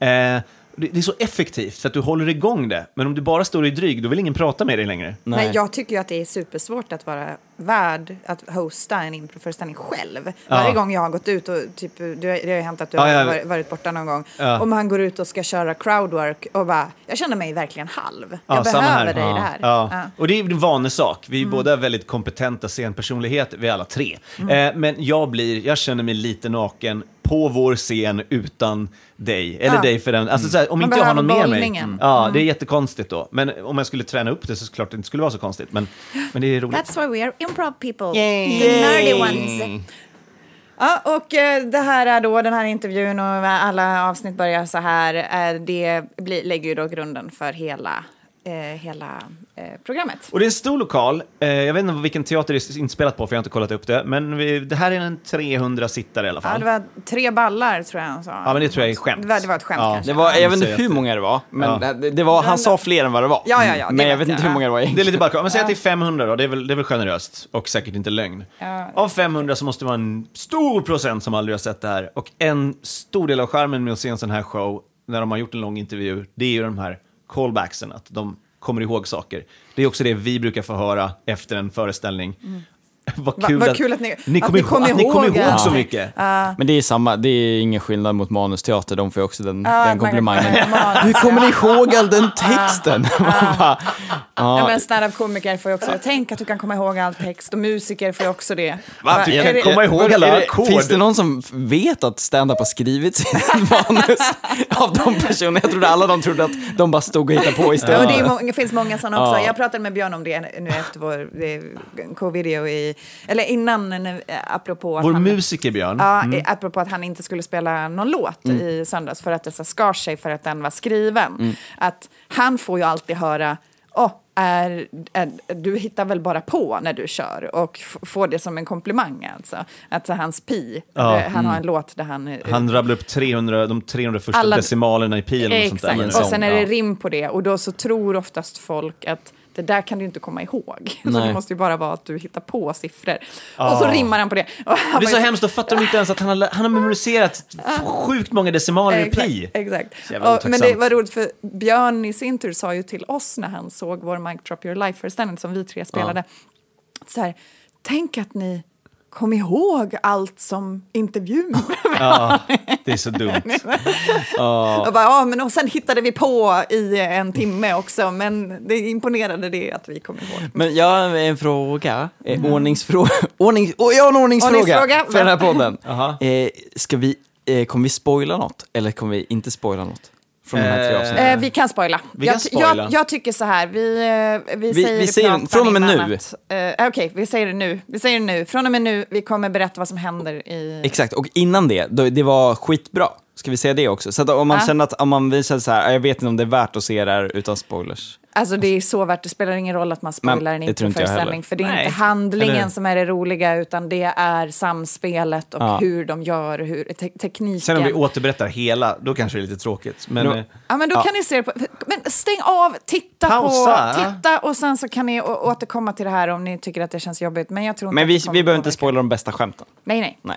Eh, det, är så effektivt för att du håller igång det. Men om du bara står i dryg, då vill ingen prata med dig längre. Nej. jag tycker ju att det är supersvårt att vara värd att hosta en improföreställning själv. Ja. Varje gång jag har gått ut och typ, du, det har ju hänt att du Ja, har varit, varit borta någon gång. Ja. Om han går ut och ska köra crowdwork och bara, jag känner mig verkligen halv. Ja, jag behöver dig det här. Och det är en vanesak. Vi är Mm. båda väldigt kompetenta scenpersonligheter, vi alla tre. Mm. Eh, men jag, blir, jag känner mig lite naken på vår scen utan dig, eller Ja. dig för den. Alltså, så här, om Man inte jag har någon med mig. Ja, Mm. det är jättekonstigt då. Men om jag skulle träna upp det så såklart det inte skulle vara så konstigt. Men, men det är roligt. That's why we are improv people. Yay. The nerdy ones. Ja, och eh, det här är då den här intervjun och alla avsnitt börjar så här. Eh, det blir, lägger ju då grunden för hela, eh, hela eh, programmet. Och det är en stor lokal. Eh, jag vet inte vilken teater det är inspelat på, för jag har inte kollat upp det. Men vi, det här är en 300 sittare i alla Ja, fall. det var tre ballar tror jag han sa. Ja, men det tror jag är skämt. Det var, det var ett skämt Ja. kanske. Det var, jag vet inte hur många det var, men Ja. det, det var, han sa fler än vad det var. Ja, ja, ja, det men jag vet inte hur många det var Det är egentligen. lite bara, men säg att det är 500 då, det är väl, det är väl generöst och säkert inte lögn. Ja. Av 500 så måste det vara en stor procent som aldrig har sett det här. Och en stor del av skärmen med att se en sån här show, när de har gjort en lång intervju, det är ju de här callbacksen, att de kommer ihåg saker. Det är också det vi brukar få höra efter en föreställning. *laughs* vad, Va- kul vad att, kul att ni- ni att kommer ni kom ihåg, att ni kommer ihåg ihåg så mycket. Ja. Men det är samma, det är ingen skillnad mot manusteater, de får ju också den, Ja, den man- komplimangen. *laughs* manus, Hur kommer ni ja. ihåg all den texten? *laughs* Man bara, Ja, ja. men standup-komiker får ju också tänk att du kan komma ihåg all text och musiker får ju också det. Va, du kan det- komma ihåg alla det- ackord. Finns det någon som vet att stand-up har skrivits i manus av de personerna? Jag trodde alla de trodde att de bara stod och hittade på Ja, istället. men det, är, det finns många sådana också. Ja. Jag pratade med Björn om det nu efter vår co-video i, eller innan, eh, apropå att Vår han, musiker Björn. Ja, Mm. eh, apropå att han inte skulle spela någon låt Mm. i söndags för att det så skar sig för att den var skriven. Mm. Att han får ju alltid höra Åh, är, är, du hittar väl bara på när du kör och får det som en komplimang alltså. Att så hans pi, Ja, eh, han har en mm. låt där han... eh, Han rabblar upp 300, de 300 första Alla- decimalerna i pi eller något sånt där. Exakt, och sen är det rim på det och då så tror oftast folk att det där kan du inte komma ihåg. *laughs* Så Nej. det måste ju bara vara att du hittar på siffror. Ja. Och så rimmar han på det. *laughs* Han Det är så hemskt, då fattar de inte ens att han har, han har memoriserat sjukt många decimaler i pi. Exakt. Så Och, men det var roligt för Björn i sin tur sa ju till oss när han såg vår Mic Drop Your Life-föreställning som vi tre spelade. Så här, tänk att ni kom ihåg allt som intervjun. Ja, *laughs* det är så dumt. *laughs* Och, bara, ja, men och sen hittade vi på i en timme också, men det imponerade det att vi kom ihåg. Men jag har en fråga, eh, ordningsfråga. *laughs* Ordning, oh, jag har en ordningsfråga, Ordningsfråga, för den här podden. Eh, ska vi, eh, kommer vi spoila något eller kommer vi inte spoila något? Från de här tre Eh, avsnitten? Eh, vi kan spoila. Vi jag, kan spoila. Jag, jag tycker så här, vi, eh, vi, Vi- säger vi säger från och med nu. Eh, Okej, vi säger det nu. Vi säger det nu. Från och med nu, vi kommer berätta vad som händer i... Exakt, och innan det, då, det var skitbra. Ska vi säga det också? Så att om man Ja. känner att, om man visar så här, jag vet inte om det är värt att se det här utan spoilers. Alltså det är så värt, det spelar ingen roll att man spoilar en introföreställning. För det är Nej, inte handlingen eller- som är det roliga, utan det är samspelet och Ja. hur de gör, hur, te tekniken. Sen om vi återberättar hela, då kanske det är lite tråkigt. Men, Nå- eh, Ja, men då kan ni se det på... Men stäng av, titta Pausa. på... Titta och sen så kan ni återkomma till det här om ni tycker att det känns jobbigt. Men jag tror inte Men vi, vi behöver inte spoila de bästa skämten. Nej, nej. Nej.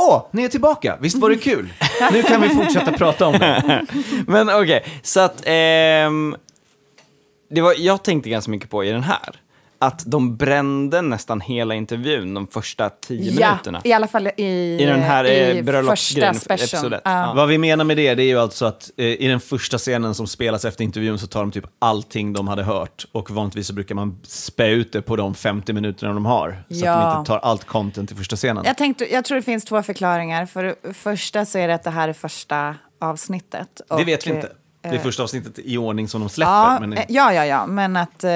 Åh, ni är tillbaka! Visst var det kul? *laughs* Nu kan vi fortsätta prata om det. *laughs* Men okej, så att ehm, det var, jag tänkte ganska mycket på i den här, att de brände nästan hela intervjun de första tio Ja, minuterna. i alla fall i, I den här, eh, i bröllopsgrejen, första special. episod ett. Ja. Vad vi menar med det, det är ju alltså att eh, i den första scenen som spelas efter intervjun så tar de typ allting de hade hört och vanligtvis så brukar man spä ut det på de 50 minuterna de har. Så att Ja. de inte tar allt content i första scenen. Jag, tänkte, jag tror det finns två förklaringar. För första så är det att det här är första avsnittet. det vet vi inte. Det är eh, första avsnittet i ordning som de släpper. Ja, men, eh, ja, ja, ja, men att, eh,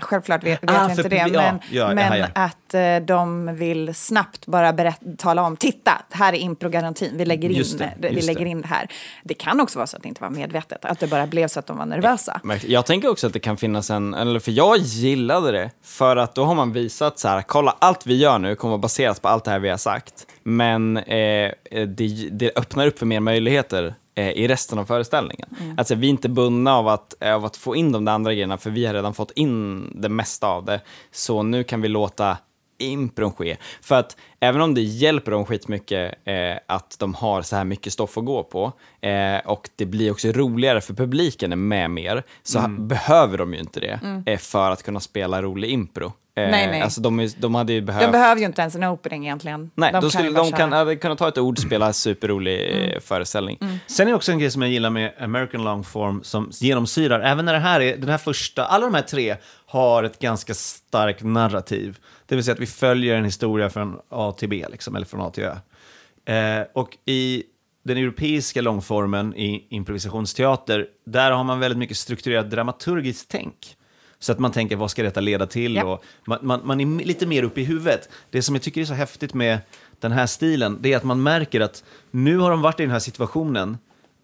självklart vet, vet Ah, jag inte det, ja, men, ja, men att de vill snabbt bara berätta, tala om, titta, här är improgarantin, vi lägger, in, det, vi lägger det. in det här. Det kan också vara så att det inte var medvetet, att det bara blev så att de var nervösa. Jag tänker också att det kan finnas en, eller för jag gillade det, för att då har man visat så här, kolla allt vi gör nu kommer baseras på allt det här vi har sagt, men eh, det, det öppnar upp för mer möjligheter i resten av föreställningen. Mm. Alltså vi är inte bundna av att, av att få in de där andra grejerna, för vi har redan fått in det mesta av det. Så nu kan vi låta impron ske. För att även om det hjälper dem skitmycket eh, att de har så här mycket stoff att gå på eh, och det blir också roligare för publiken är med mer, så Mm. behöver de ju inte det Mm. eh, för att kunna spela rolig impro. Eh, Nej, nej. Alltså de, de hade ju behövt... De behöver ju inte ens en opening egentligen. Nej, de skulle, de kan, hade kunnat ta ett ord, spela superrolig eh, Mm. föreställning. Sen är det också en grej som jag gillar med American long form som genomsyrar, även när det här är, den här första, alla de här tre har ett ganska starkt narrativ. Det vill säga att vi följer en historia från A till B, liksom, eller från A till Ö. Eh, och i den europeiska långformen i improvisationsteater, där har man väldigt mycket strukturerat dramaturgiskt tänk. Så att man tänker, vad ska detta leda till? Ja. Och man, man, man är lite mer uppe i huvudet. Det som jag tycker är så häftigt med den här stilen, det är att man märker att nu har de varit i den här situationen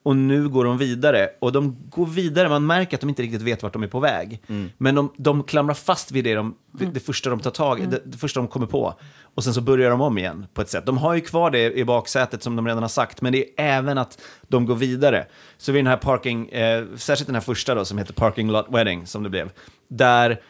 och nu går de vidare. Och de går vidare, man märker att de inte riktigt vet vart de är på väg. Men de, de klamrar fast vid det, de, det första de tar tag i, det, det första de kommer på. Och sen så börjar de om igen på ett sätt. De har ju kvar det i baksätet som de redan har sagt, men det är även att de går vidare. Så vid den här parking, eh, särskilt den här första då som heter Parking Lot Wedding, som det blev, där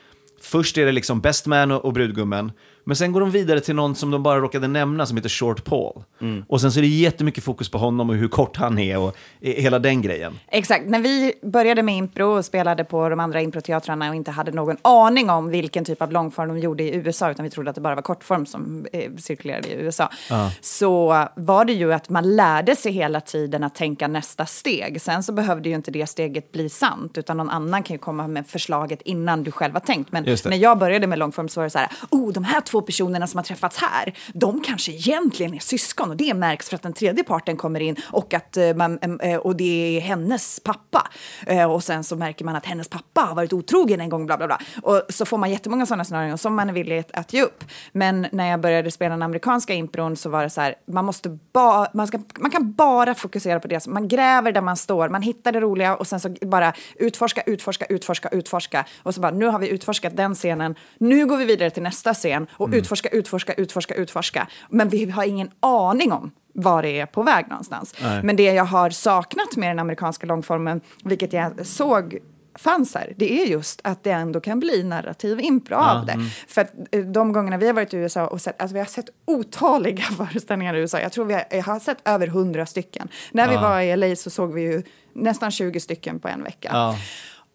först är det liksom Best Man och, och brudgummen, men sen går de vidare till någon som de bara råkade nämna som heter Short Paul. Och sen så är det jättemycket fokus på honom och hur kort han är och hela den grejen. Exakt, när vi började med impro och spelade på de andra improteatrarna och inte hade någon aning om vilken typ av långform de gjorde i USA, utan vi trodde att det bara var kortform som eh, cirkulerade i USA, Ja. så var det ju att man lärde sig hela tiden att tänka nästa steg. Sen så behövde ju inte det steget bli sant, utan någon annan kan ju komma med förslaget innan du själv har tänkt. Men när jag började med långform så var det så här, oh, de här två Två personerna som har träffats här, de kanske egentligen är syskon och det märks för att den tredje parten kommer in och, att, eh, man, eh, och det är hennes pappa. Eh, och sen så märker man att hennes pappa har varit otrogen en gång, bla bla bla. Och så får man jättemånga sådana scenarion som man är villig att- ge upp. Men när jag började spela den amerikanska impron så var det så här, man måste bara, man, ska, man kan bara fokusera på det. Man gräver där man står, man hittar det roliga och sen så bara utforska, utforska, utforska, utforska. Och så bara, nu har vi utforskat den scenen, nu går vi vidare till nästa scen och Mm. utforska, utforska, utforska, utforska. Men vi har ingen aning om var det är på väg någonstans. Nej. Men det jag har saknat med den amerikanska långformen, vilket jag såg fanns här, det är just att det ändå kan bli narrativ impro Ja, av det. mm. För att eh, de gångerna vi har varit i USA och sett, alltså vi har sett otaliga *laughs* föreställningar i USA. Jag tror vi har, jag har sett över hundra stycken. När vi Ja. var i LA så såg vi ju nästan 20 stycken på en vecka. Ja.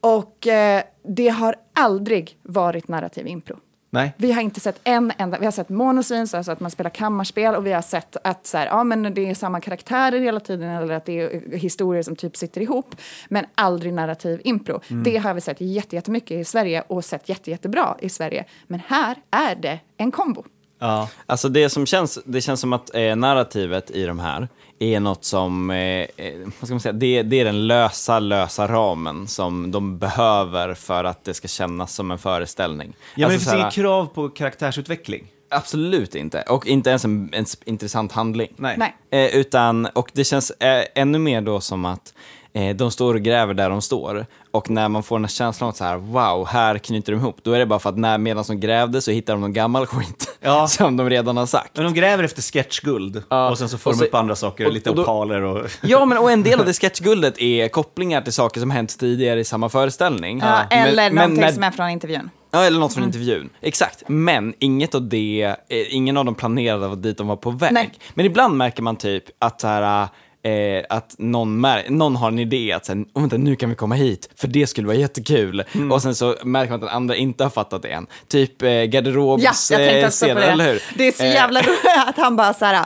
Och eh, det har aldrig varit narrativ impro. Nej. Vi har inte sett en enda, vi har sett monosvin, så alltså att man spelar kammarspel och vi har sett att så här, ja, men det är samma karaktärer hela tiden eller att det är historier som typ sitter ihop, men aldrig narrativ impro. Mm. Det har vi sett jätte- jättemycket i Sverige och sett jätte, jättebra i Sverige. Men här är det en kombo. Ja. Alltså det som känns, det känns som att eh, narrativet i de här är något som, eh, eh, vad ska man säga, det, det är den lösa, lösa ramen som de behöver för att det ska kännas som en föreställning. Ja, men det Alltså finns inget krav på karaktärsutveckling. Absolut inte, och inte ens en, en intressant handling. Nej. Nej. Eh, utan, och det känns eh, ännu mer då som att eh, de står och gräver där de står. Och när man får den här känslan av att så här, wow, här knyter de ihop, då är det bara för att när, medan de grävde så hittar de någon gammal skit *laughs* som de redan har sagt. Men de gräver efter sketchguld och sen så får Och de så- upp andra saker, och- lite och då- opaler och... Ja, men och en del av det *laughs* sketchguldet är kopplingar till saker som hänt tidigare i samma föreställning. Ja, Men- eller men någonting när- som är från intervjun. Ja, eller något från Mm. intervjun. Exakt. Men inget av det, eh, ingen av dem planerade dit de var på väg. Nej. Men ibland märker man typ att så här, eh, att någon, mär- någon har en idé att så här, oh, vänta, nu kan vi komma hit, för det skulle vara jättekul. Mm. Och sen så märker man att den andra inte har fattat det än. Typ eh, garderobs Ja, jag tänkte eh, det. eller hur? Det är så Eh, jävla roligt *laughs* att han bara så här,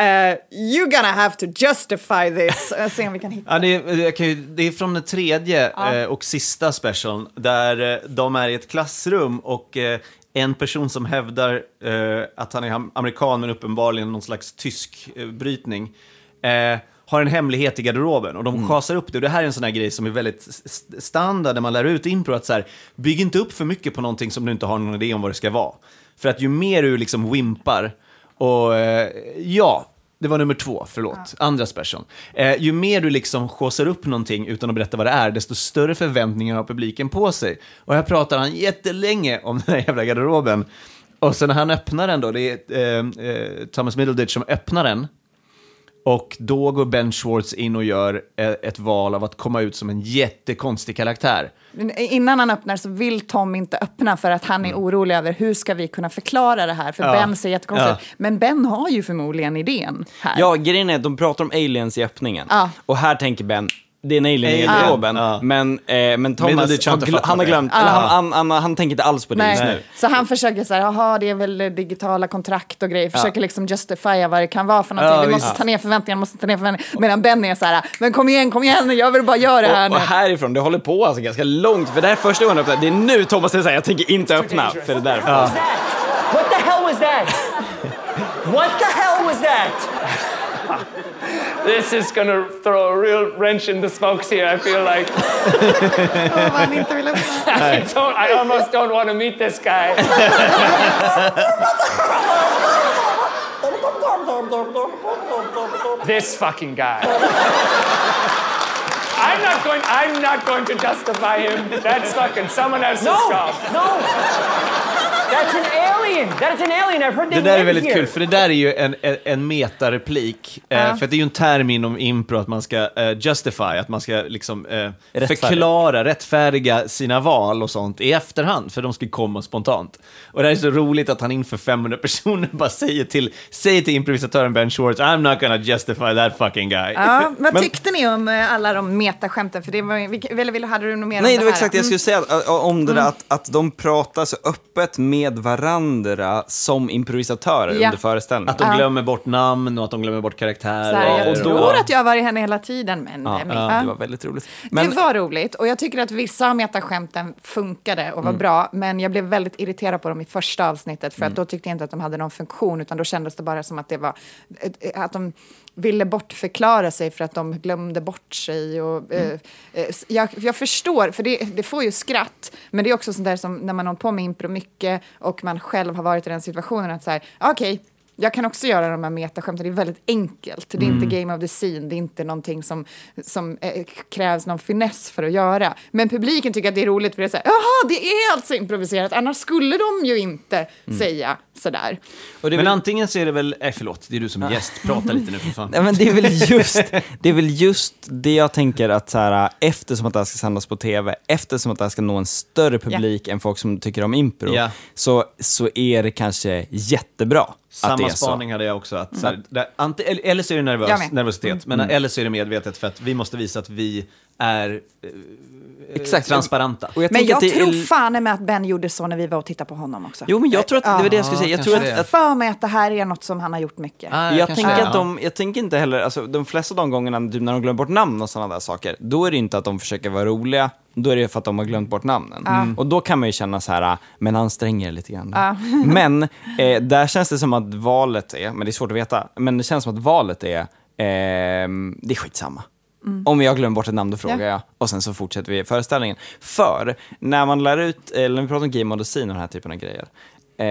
uh, you're gonna have to justify this. Uh, se om vi kan hitta. Ja, det, är, ju, det är från den tredje Ja. eh, och sista specialen, där eh, de är i ett klassrum och eh, en person som hävdar eh, att han är am- amerikan men uppenbarligen någon slags tysk eh, brytning, eh, har en hemlighet i garderoben och de Mm. schasar upp det. Och det här är en sån här grej som är väldigt standard när man lär ut impro, att så här, bygg inte upp för mycket på någonting som du inte har någon idé om vad det ska vara. För att ju mer du liksom wimpar, och eh, ja, det var nummer två, förlåt, andra special. Eh, ju mer du liksom skåsar upp någonting utan att berätta vad det är, desto större förväntningar har publiken på sig. Och här pratar han jättelänge om *laughs* den här jävla garderoben. Och sen när han öppnar den då, det är eh, eh, Thomas Middleditch som öppnar den, Och då går Ben Schwartz in och gör eh, ett val av att komma ut som en jättekonstig karaktär. Innan han öppnar så vill Tom inte öppna för att han är orolig över hur ska vi kunna förklara det här, för Ja. Ben ser jättekonstigt Ja. Men Ben har ju förmodligen idén här. Ja, grejen är att de pratar om aliens i öppningen. Ja. Och här tänker Ben, det är en alien i garderoben. Ja. Men, eh, men Thomas, fattar han har glömt, eller han, han, han, han tänker inte alls på det just Nej. nu. Så han försöker så här, jaha, det är väl digitala kontrakt och grejer, försöker Ja. liksom justifiera vad det kan vara för någonting. Ja, vi måste ta ner förväntningarna, måste ta ner förväntningarna. Medan Ben är så här, men kom igen, kom igen, jag vill bara göra det här Och, nu. och härifrån, det håller på alltså ganska långt, för det här är första gången jag öppnar. Det är nu Thomas säger jag tänker inte öppna, för det där. What the hell was that? What the hell was that? *laughs* This is gonna throw a real wrench in the smokes here, I feel like. *laughs* I, don't, I almost don't want to meet this guy. *laughs* this fucking guy. I'm not going. I'm not going to justify him. That's fucking someone else's No, job. no. That's an alien. That's an alien. I've heard they Det där är live väldigt here. kul, för det där är ju en, en, en metareplik. Eh, Ja. för det är ju en term inom impro att man ska eh, justify, att man ska liksom eh, Rättfärdiga. förklara, rättfärdiga sina val och sånt i efterhand, för de ska komma spontant. Och det här är så roligt att han inför 500 personer bara säger till, säger till improvisatören Ben Schwartz, I'm not gonna justify that fucking guy. Ja, *laughs* vad Men- tyckte ni om eh, alla de metaskämten? För det var, vilka- eller vill- hade du något mer Nej, om det var här? exakt det jag Mm. skulle säga att- om det där att, att de pratar så öppet med varandra som improvisatörer Ja. under föreställningen. Att de Ja. glömmer bort namn och att de glömmer bort karaktärer. Här, jag och tror då- att jag har varit henne hela tiden, men... Ja, men- ja, ja. det var väldigt roligt. Det var roligt och jag tycker att vissa av metaskämten funkade och var Mm. bra, men jag blev väldigt irriterad på dem i första avsnittet för Mm. att då tyckte jag inte att de hade någon funktion, utan då kändes det bara som att det var eh, att de ville bortförklara sig för att de glömde bort sig. Och, Mm. eh, eh, jag, jag förstår, för det, det får ju skratt, men det är också sånt där som när man har hållit på med impro mycket och man själv har varit i den situationen att så här, okej, jag kan också göra de här metaskämten, det är väldigt enkelt. Det är Mm. inte game of the scene, det är inte någonting som, som eh, krävs någon finess för att göra. Men publiken tycker att det är roligt för det är så här, jaha, det är alltså improviserat, annars skulle de ju inte Mm. säga sådär. Men antingen så är det väl, nej förlåt, det är du som är gäst, prata lite nu för fan. *laughs* Nej, men det, är väl just, *laughs* det är väl just det jag tänker att så här, eftersom att det här ska sändas på tv, eftersom att det här ska nå en större publik än folk som tycker om impro, Ja. så, så är det kanske jättebra Samma är spaning så. hade jag också. Att, så här, där, ante, eller, så är det nervös, nervositet, men Mm. eller så är det medvetet för att vi måste visa att vi är eh, Exakt. transparenta. Och jag Men jag att det är- tror fan med att Ben gjorde så när vi var och tittade på honom också. Jo, men jag tror att det var det jag skulle säga. Jag tror att, har för mig att det här är något som han har gjort mycket. jag, tänker att de, jag tänker inte heller, alltså de flesta av de gångerna typ, när de glömmer bort namn och sådana där saker, då är det inte att de försöker vara roliga, då är det för att de har glömt bort namnen. Mm. Och då kan man ju känna så här, men ansträng er lite grann. Ja. *laughs* Men eh, där känns det som att valet är, men det är svårt att veta, men det känns som att valet är, ehm, det är skitsamma. Mm. Om jag glömmer bort ett namn, då frågar Ja. jag. Och sen så fortsätter vi föreställningen. För när man lär ut, eller när vi pratar om game och den här typen av grejer, eh,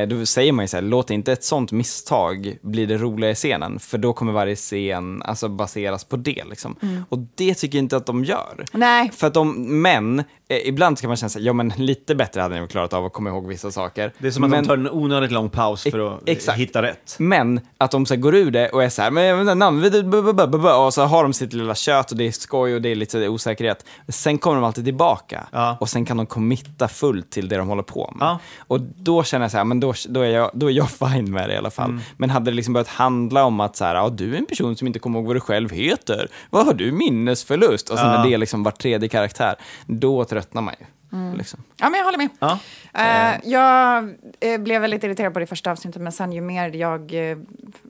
då säger man ju så här, låt inte ett sånt misstag bli det roliga i scenen, för då kommer varje scen alltså, baseras på det. Liksom. Mm. Och det tycker jag inte att de gör. Nej. För att de, men, eh, ibland kan man känna sig, ja men lite bättre hade ni väl klarat av att komma ihåg vissa saker. Det är som att men, de tar en onödigt lång paus för att Exakt. hitta rätt. men att de så går ur det och är så här, men men, namn, bu- bu- bu- bu- bu- bu- och så har de sitt lilla kött och det är skoj och det är lite osäkerhet. Sen kommer de alltid tillbaka och sen kan de committa fullt till det de håller på med. Och då känner jag så här, men då, då, är jag, då är jag *laughs* fine med det i alla fall. Mm. Men hade det liksom börjat handla om att så här, ja, du är en person som inte kommer ihåg vad du själv heter, vad har du minnesförlust? Och sen Ja. är det liksom var tredje karaktär, då tröttnar man ju. Mm. Liksom. Ja, men jag håller med. Ja. Eh, jag eh, blev väldigt irriterad på det första avsnittet, men sen ju mer jag eh,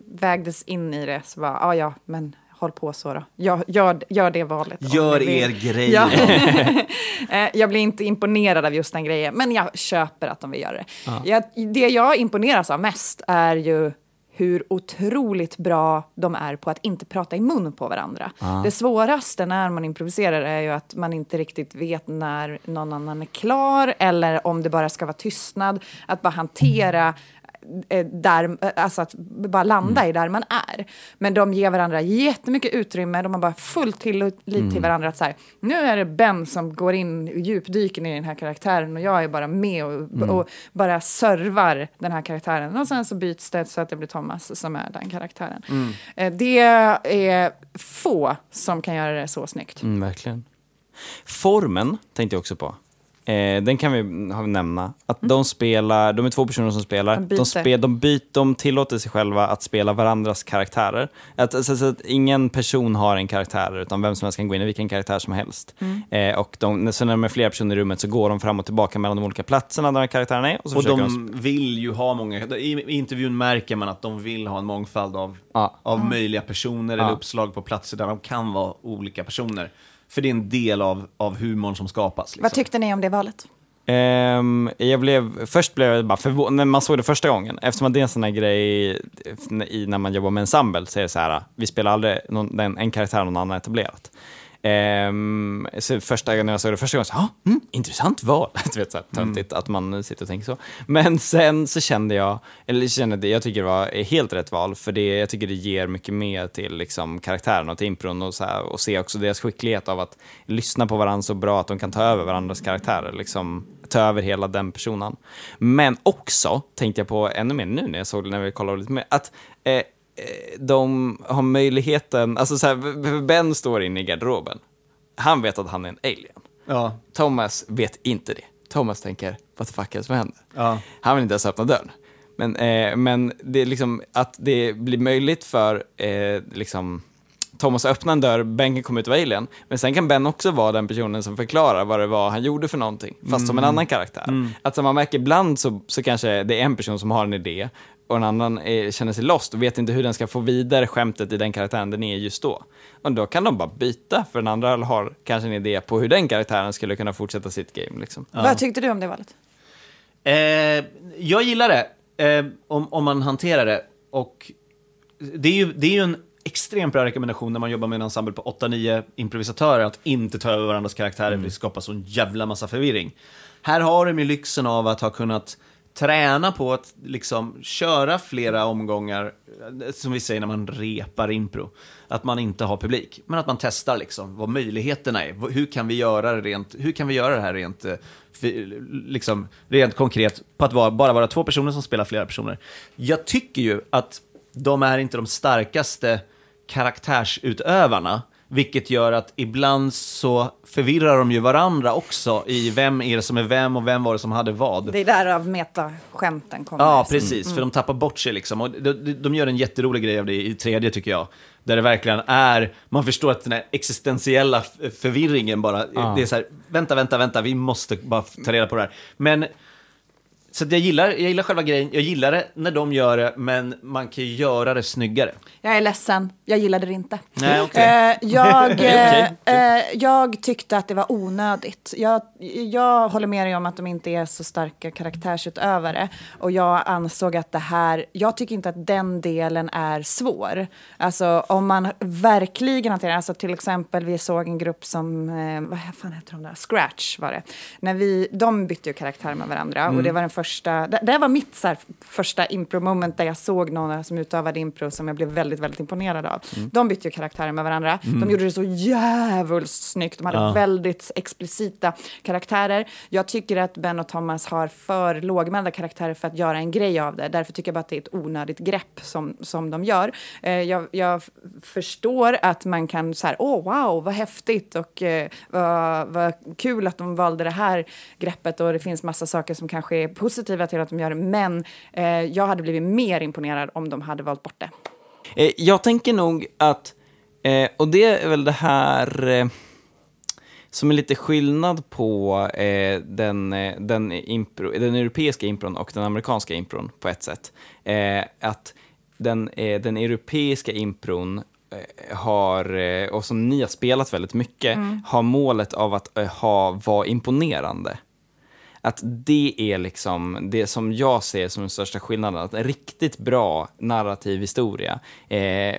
vägdes in i det så var ja, ja, men håll på så då. Gör, gör, gör det valet. Gör vill. er grej. Ja. *laughs* *laughs* Jag blir inte imponerad av just den grejen, men jag köper att de vill göra det. Ja. Jag, det jag imponeras av mest är ju hur otroligt bra de är på att inte prata i mun på varandra. Ja. Det svåraste när man improviserar är ju att man inte riktigt vet när någon annan är klar eller om det bara ska vara tystnad. Att bara hantera där, eh, alltså att bara landa i där man är. Men de ger varandra jättemycket utrymme, de har bara full tillit till Mm. varandra. Att så här, nu är det Ben som går in, djupdyker i den här karaktären och jag är bara med och, Mm. och bara servar den här karaktären. Och sen så byts det så att det blir Thomas som är den karaktären. Mm. Eh, Det är få som kan göra det så snyggt. Mm, verkligen. Formen tänkte jag också på. Eh, den kan vi ha- nämna. Att de spelar, de är två personer som spelar. Mm. De byter. De, de, byt, de tillåter sig själva att spela varandras karaktärer. Att, så, så att ingen person har en karaktär, utan vem som helst kan gå in i vilken karaktär som helst. Mm. Eh, och de, så när de är flera personer i rummet så går de fram och tillbaka mellan de olika platserna där de här karaktärerna är. Och, så Och försöker de vill ju ha många, i, i intervjun märker man att de vill ha en mångfald av, av Ja. möjliga personer eller uppslag på platser där de kan vara olika personer. För det är en del av, av humorn som skapas. Liksom. Vad tyckte ni om det valet? Ehm, jag blev, först blev jag bara förvånad, när man såg det första gången, eftersom att det är en sån här grej i, när man jobbar med ensemble, så är det så här, vi spelar aldrig någon, den, en karaktär någon annan etablerat. Ehm, första gången jag såg det första gången, så, ah, mm, intressant val. *laughs* du vet, så här, töntigt att man sitter och tänker så. Men sen så kände jag, eller kände det, jag tycker det var helt rätt val, för det, jag tycker det ger mycket mer till liksom, karaktären och till impron och, så här, och se också deras skicklighet av att lyssna på varandra så bra att de kan ta över varandras karaktärer, liksom ta över hela den personen. Men också, tänkte jag på ännu mer nu när jag såg det, när vi kollade lite mer, att eh, de har möjligheten, alltså så här, Ben står inne i garderoben. Han vet att han är en alien. Ja. Thomas vet inte det. Thomas tänker, what the fuck är det som händer? Ja. Han vill inte ens öppna dörren. Men, eh, men det är liksom att det blir möjligt för eh, liksom, Thomas att öppna en dörr, Ben kan komma ut och vara alien, men sen kan Ben också vara den personen som förklarar vad det var han gjorde för någonting, fast som en Mm. annan karaktär. Mm. Att man märker ibland så, så kanske det är en person som har en idé och en annan är, känner sig lost och vet inte hur den ska få vidare skämtet i den karaktären den är just då. Och då kan de bara byta, för den andra har kanske en idé på hur den karaktären skulle kunna fortsätta sitt game. Liksom. Vad tyckte du om det valet? Eh, jag gillar det, eh, om, om man hanterar det. Och det är, ju, det är ju en extremt bra rekommendation när man jobbar med en ensemble på 8-9 improvisatörer att inte ta över varandras karaktärer för det skapar sån jävla massa förvirring. Här har de ju lyxen av att ha kunnat träna på att liksom köra flera omgångar, som vi säger när man repar impro. Att man inte har publik, men att man testar liksom vad möjligheterna är. Hur kan vi göra det, rent, hur kan vi göra det här rent, eh, liksom, rent konkret på att vara, bara vara två personer som spelar flera personer. Jag tycker ju att de är inte de starkaste karaktärsutövarna, vilket gör att ibland så förvirrar de ju varandra också i vem är det som är vem och vem var det som hade vad. Det är därav metaskämten kommer. Ja, precis. Mm. För de tappar bort sig liksom. Och de, de, gör en jätterolig grej av det i tredje, tycker jag. Där det verkligen är, man förstår att den här existentiella förvirringen bara, Ja. det är så här, vänta, vänta, vänta, vi måste bara ta reda på det här. Men, så jag gillar, jag gillar själva grejen, jag gillar det när de gör det, men man kan ju göra det snyggare. Jag är ledsen, jag gillade det inte. Nej, okej. Eh, jag, *laughs* okej. eh, eh, jag tyckte att det var onödigt. Jag, jag håller med dig om att de inte är så starka karaktärsutövare. Och jag ansåg att det här, jag tycker inte att den delen är svår. Alltså om man verkligen hanterar, alltså till exempel vi såg en grupp som, vad fan heter de där, Scratch var det. När vi, de bytte ju karaktär med varandra Mm. och det var den första, det, det var mitt så här, första impro-moment där jag såg någon som utövade impro som jag blev väldigt, väldigt imponerad av. Mm. De bytte ju karaktärer med varandra. Mm. De gjorde det så jävligt snyggt. De hade Ja. väldigt explicita karaktärer. Jag tycker att Ben och Thomas har för lågmälda karaktärer för att göra en grej av det. Därför tycker jag bara att det är ett onödigt grepp som, som de gör. Eh, jag, jag förstår att man kan så här, åh wow, vad häftigt och eh, vad, vad kul att de valde det här greppet och det finns massa saker som kanske är positiva till att de gör det. Men eh, jag hade blivit mer imponerad om de hade valt bort det. Eh, jag tänker nog att, eh, och det är väl det här eh, som är lite skillnad på eh, den, eh, den, impro, den europeiska impron och den amerikanska impron på ett sätt. Eh, att den, eh, den europeiska impron eh, har, och som ni har spelat väldigt mycket, Mm. har målet av att ha, vara imponerande. Att det är liksom det som jag ser som den största skillnaden. Att en riktigt bra narrativ historia eh,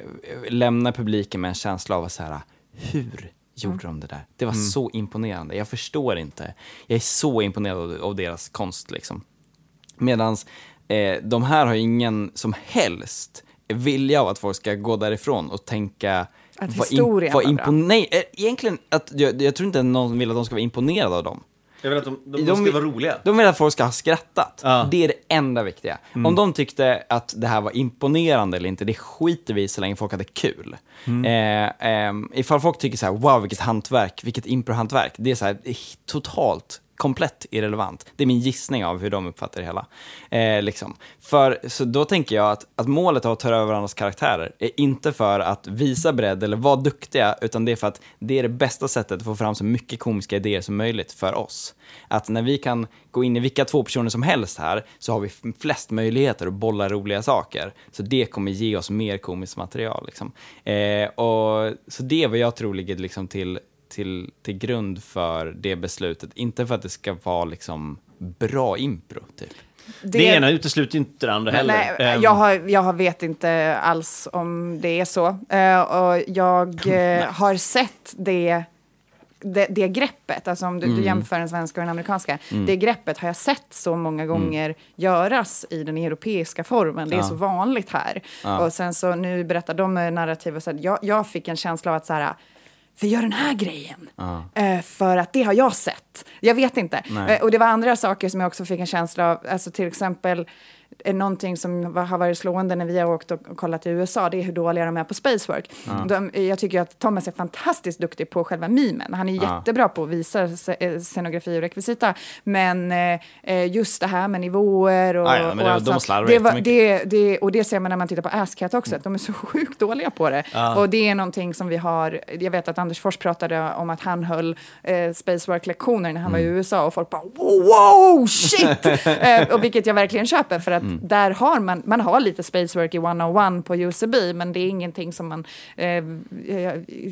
lämnar publiken med en känsla av att så här, hur gjorde de det där? Det var Mm. så imponerande. Jag förstår inte. Jag är så imponerad av, deras konst liksom. Medan eh, de här har ingen som helst vilja av att folk ska gå därifrån och tänka Att historien vad var bra. impone- Nej, eh, egentligen, att, jag, jag tror inte någon vill att de ska vara imponerade av dem. Jag vill att de, de, de ska vara roliga. De vill att folk ska ha skrattat. Ja. Det är det enda viktiga. Mm. Om de tyckte att det här var imponerande eller inte, det skiter vi i så länge folk hade kul. Mm. Eh, ehm, ifall folk tycker så här, wow vilket hantverk, vilket improhantverk, det är så här, totalt komplett irrelevant. Det är min gissning av hur de uppfattar det hela. Eh, liksom. för, så då tänker jag att, att målet av att ta över varandras karaktärer är inte för att visa bredd eller vara duktiga, utan det är för att det är det bästa sättet att få fram så mycket komiska idéer som möjligt för oss. Att när vi kan gå in i vilka två personer som helst här, så har vi flest möjligheter att bolla roliga saker. Så det kommer ge oss mer komiskt material. Liksom. Eh, och, så det är vad jag tror ligger liksom till, till, till grund för det beslutet. Inte för att det ska vara liksom bra impro, typ. Det, ena utesluter inte det andra heller. Nej, Ehm, jag, har, jag har vet inte alls om det är så. Eh, och jag *laughs* eh, har sett det, det, det greppet, alltså om du, du Mm. jämför den svenska och den amerikanska, Mm. det greppet har jag sett så många gånger göras i den europeiska formen. Det är Ja. så vanligt här. Ja. Och sen så nu berättar de narrativ och så här, jag, jag fick en känsla av att så här, vi gör den här grejen. Eh, för att det har jag sett. Jag vet inte. Nej. Eh, och det var andra saker som jag också fick en känsla av. Alltså till exempel någonting som har varit slående när vi har åkt och kollat i USA, det är hur dåliga de är på spacework. Ja. De, jag tycker att Thomas är fantastiskt duktig på själva mimen. Han är Ja. jättebra på att visa eh, scenografi och rekvisita. Men eh, eh, just det här med nivåer och, Ja, och det- allt de sånt, slarvar det, var, det, det, Och det ser man när man tittar på Asscat också, att de är så *laughs* sjukt dåliga på det. Och det är någonting som vi har, jag vet att Anders Fors pratade om att han höll eh, spacework-lektioner när han var i Mm. USA och folk bara wow shit! *laughs* eh, och vilket jag verkligen köper för att Mm. där har man, man har lite spacework i one-on-one på UCB men det är ingenting som man eh, eh,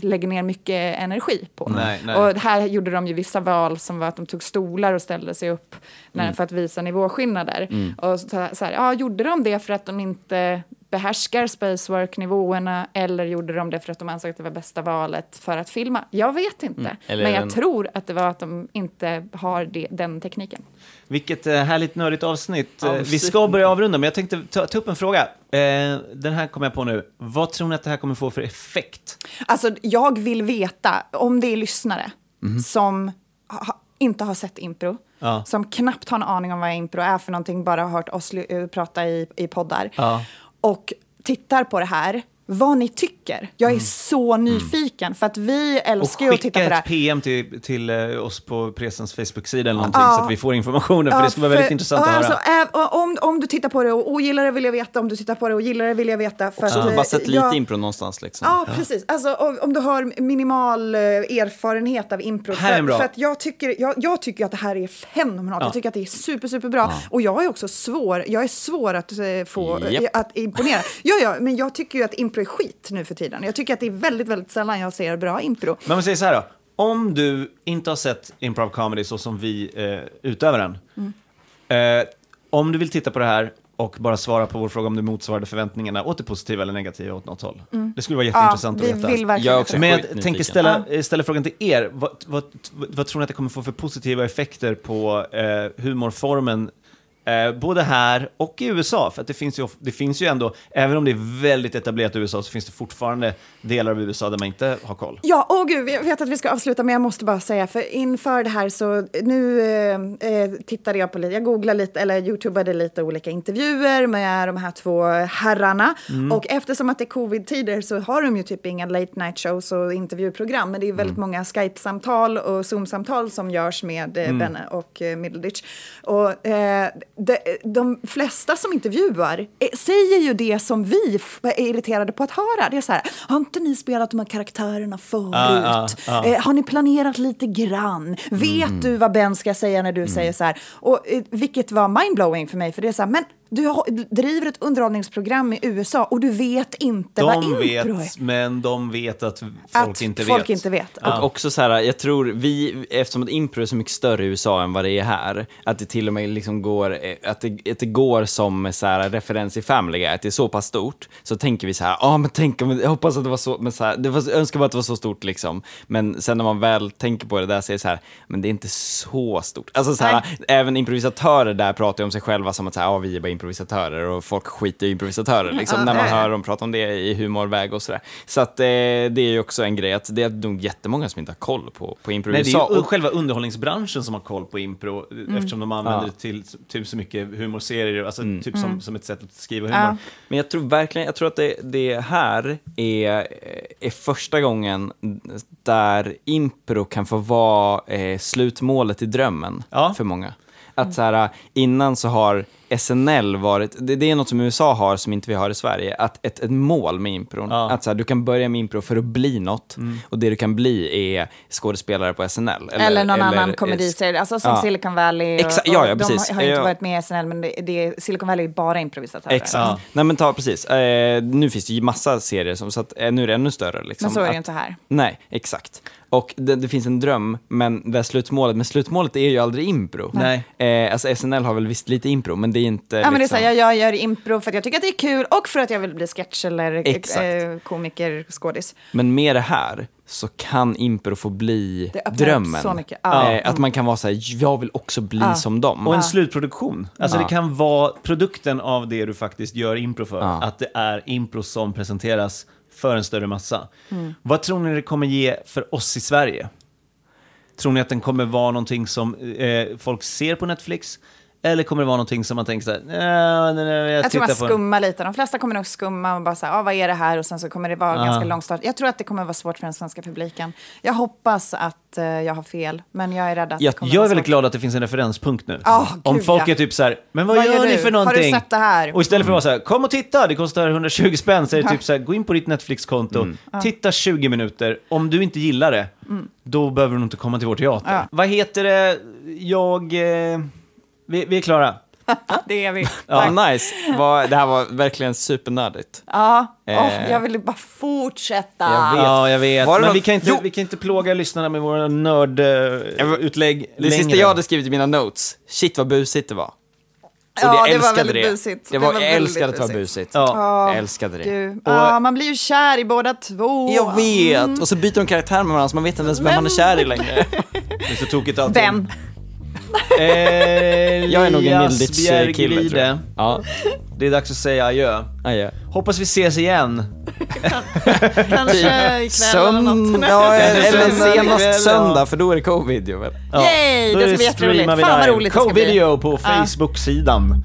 lägger ner mycket energi på. Nej, nej. Och här gjorde de ju vissa val som var att de tog stolar och ställde sig upp när, Mm. för att visa nivåskillnader. Mm. Och så, så här, ja, gjorde de det för att de inte behärskar spacework-nivåerna eller gjorde de det för att de ansåg att det var bästa valet för att filma? Jag vet inte. Mm. Men jag en- tror att det var att de inte har det, den tekniken. Vilket eh, härligt nördigt avsnitt. Eh, Avsnitt. Vi ska börja avrunda, men jag tänkte ta, ta upp en fråga. Eh, den här kommer jag på nu. Vad tror ni att det här kommer få för effekt? Alltså, jag vill veta om det är lyssnare Mhm. som ha, inte har sett impro, Ja. som knappt har en aning om vad impro är för någonting, bara har hört oss eh, prata i, i poddar, Ja. och tittar på det här, vad ni tycker. Jag är Mm. så nyfiken, för att vi Och älskar ju att titta skicka på det ett här. PM till, till eh, oss på Presens Facebook-sida eller någonting Ja. så att vi får informationen, för Ja, det skulle vara väldigt intressant att alltså, höra. ä- om, om du tittar på det och ogillar det vill jag veta, om du tittar på det och gillar det vill jag veta. För Så att, har eh, bara sett lite impro någonstans liksom. Ja, precis. Alltså, om, om du har minimal eh, erfarenhet av impro. Här är en För, bra. för att jag tycker, jag, jag tycker att det här är fenomenalt. Ja. Jag tycker att det är super, superbra. Ja. Och jag är också svår. Jag är svår att eh, få, eh, att imponera. Ja, ja, men jag tycker ju att impro är skit nu för tiden. Jag tycker att det är väldigt, väldigt sällan jag ser bra impro. Men man säger så här då. Om du inte har sett improv comedy så som vi eh, utövar den. Mm. Eh, om du vill titta på det här och bara svara på vår fråga om det motsvarade förväntningarna åt det positiva eller negativa åt något håll. Mm. Det skulle vara Ja, jätteintressant vi att veta. vill verkligen Jag också Men jag tänker ställa, ställa frågan till er. Vad, vad, vad tror ni att det kommer få för positiva effekter på eh, humorformen Eh, både här och i USA, för att det finns, ju, det finns ju ändå, även om det är väldigt etablerat i USA, så finns det fortfarande delar av USA där man inte har koll. Ja, åh gud, jag vet att vi ska avsluta, men jag måste bara säga, för inför det här så nu eh, eh, tittade jag på lite, jag googlade lite, eller youtubade lite olika intervjuer med de här två herrarna. Mm. Och eftersom att det är covid-tider så har de ju typ inga late night shows och intervjuprogram, men det är väldigt Mm. många Skype-samtal och Zoom-samtal som görs med eh, Mm. Benne och eh, Middleditch. Och eh, de, de flesta som intervjuar eh, säger ju det som vi är irriterade på att höra. Det är så här, har inte ni spelat de här karaktärerna förut? Ja, ja, ja. Eh, har ni planerat lite grann? Vet Mm. du vad Ben ska säga när du säger så här? Och, eh, vilket var mindblowing för mig, för det är så här, men du har, driver ett underhållningsprogram i USA och du vet inte vad De impro vet, är. men de vet att folk Att inte folk vet. inte vet. Och också så här, jag tror vi, eftersom att impro är så mycket större i USA än vad det är här, att det till och med liksom går, eh, att det, att det går som så här, referens i Family Guy, att det är så pass stort, så tänker vi så här, ja ah, men tänk om, jag hoppas att det var så, men så här, det var, jag önskar bara att det var så stort liksom. Men sen när man väl tänker på det där så är det så här, men det är inte så stort. Alltså så här, även improvisatörer där pratar ju om sig själva som att så här, ja vi är bara improvisatörer och folk skiter i improvisatörer liksom, Ja, när man ja, ja. hör dem prata om det i humorväg och sådär. Så att eh, det är ju också en grej att det är nog jättemånga som inte har koll på, på impro Nej, det är ju Och- själva underhållningsbranschen som har koll på impro eftersom de använder Ja. det till typ så mycket humorserier, alltså typ som, Mm. som ett sätt att skriva humor. Ja. Men jag tror verkligen, jag tror att det, det här är, är första gången där impro kan få vara eh, slutmålet i drömmen för många. Att så här, innan så har SNL varit, det, det är något som USA har som inte vi har i Sverige, att ett, ett mål med impron. Att så här, du kan börja med impro för att bli något Mm. och det du kan bli är skådespelare på SNL. Eller, någon annan eh, komediserie, alltså som ja. Silicon Valley. Och, Exa- ja, ja, precis. De har ju inte Ja. varit med i SNL, men det, det, Silicon Valley är bara improvisatörer. Exakt. Nej men ta precis. Eh, nu finns det ju massa serier, som, så att, eh, nu är det ännu större. Liksom, Men så är det ju inte här. Nej, exakt. Och det, det finns en dröm, men det är slutmålet, men slutmålet är ju aldrig impro. Nej. Eh, alltså SNL har väl visst lite impro, men det är inte Ja, men det är liksom... så här, jag, jag gör impro för att jag tycker att det är kul och för att jag vill bli sketch eller Exakt. eh, komiker, skådis. Men med det här så kan impro få bli Det drömmen. så mycket. Ja. Eh, att man kan vara så här, jag vill också bli Ja. som dem. Och en slutproduktion. Alltså det kan vara produkten av det du faktiskt gör impro för. Att det är impro som presenteras för en större massa. Mm. Vad tror ni det kommer ge för oss i Sverige? Tror ni att den kommer vara någonting som eh, folk ser på Netflix? Eller kommer det vara någonting som man tänker så här, nej, nej, nej, jag, Jag tror man tittar på den." skummar lite. De flesta kommer nog skumma och bara säga, ah, vad är det här? Och sen så kommer det vara Ja. ganska långstart. Jag tror att det kommer vara svårt för den svenska publiken. Jag hoppas att eh, jag har fel, men jag är rädd att Jag, det kommer jag är väldigt svårt. glad att det finns en referenspunkt nu. Ja, Om gud, folk ja. är typ så här, men vad, Vad gör, gör ni för Har du någonting? sett det här? Och istället för att vara så här, kom och titta, det kostar 120 spänn, så är det Ja. typ så här, gå in på ditt Netflix-konto, Ja. titta 20 minuter, om du inte gillar det, Mm. då behöver du inte komma till vår teater. Ja. Vad heter det, jag, eh, vi, vi är klara. *laughs* det är vi. Ja, nice. Det här var verkligen supernördigt. Ja, Eh. Åh, jag ville bara fortsätta. Jag vet. Ja, jag vet. Var Men något- vi kan, inte, Jo. vi kan inte plåga lyssnarna med våra nördutlägg Det sista jag hade skrivit i mina notes, shit vad busigt det var. Och Ja, jag det var väldigt det. busigt. Det Det var, var jag älskade att det var busigt. Ja. Jag älskade det. Gud. Ja, man blir ju kär i båda två. Jag vet! Mm. Och så byter de karaktär med varandra så man vet inte ens vem man är kär i längre. Det är så tokigt allting. Vem? Eh, *laughs* Jag är nog en Elias Milditz-kille, tror jag. Ja. Det är dags att säga adjö. Adjö. Hoppas vi ses igen. *laughs* Kanske ikväll eller något. Ja, eller senast söndag, för då är det co-video väl? Yay, då det är ska bli jätteroligt. Fan vad roligt det ska bli. Co-video på Ja. Facebook-sidan.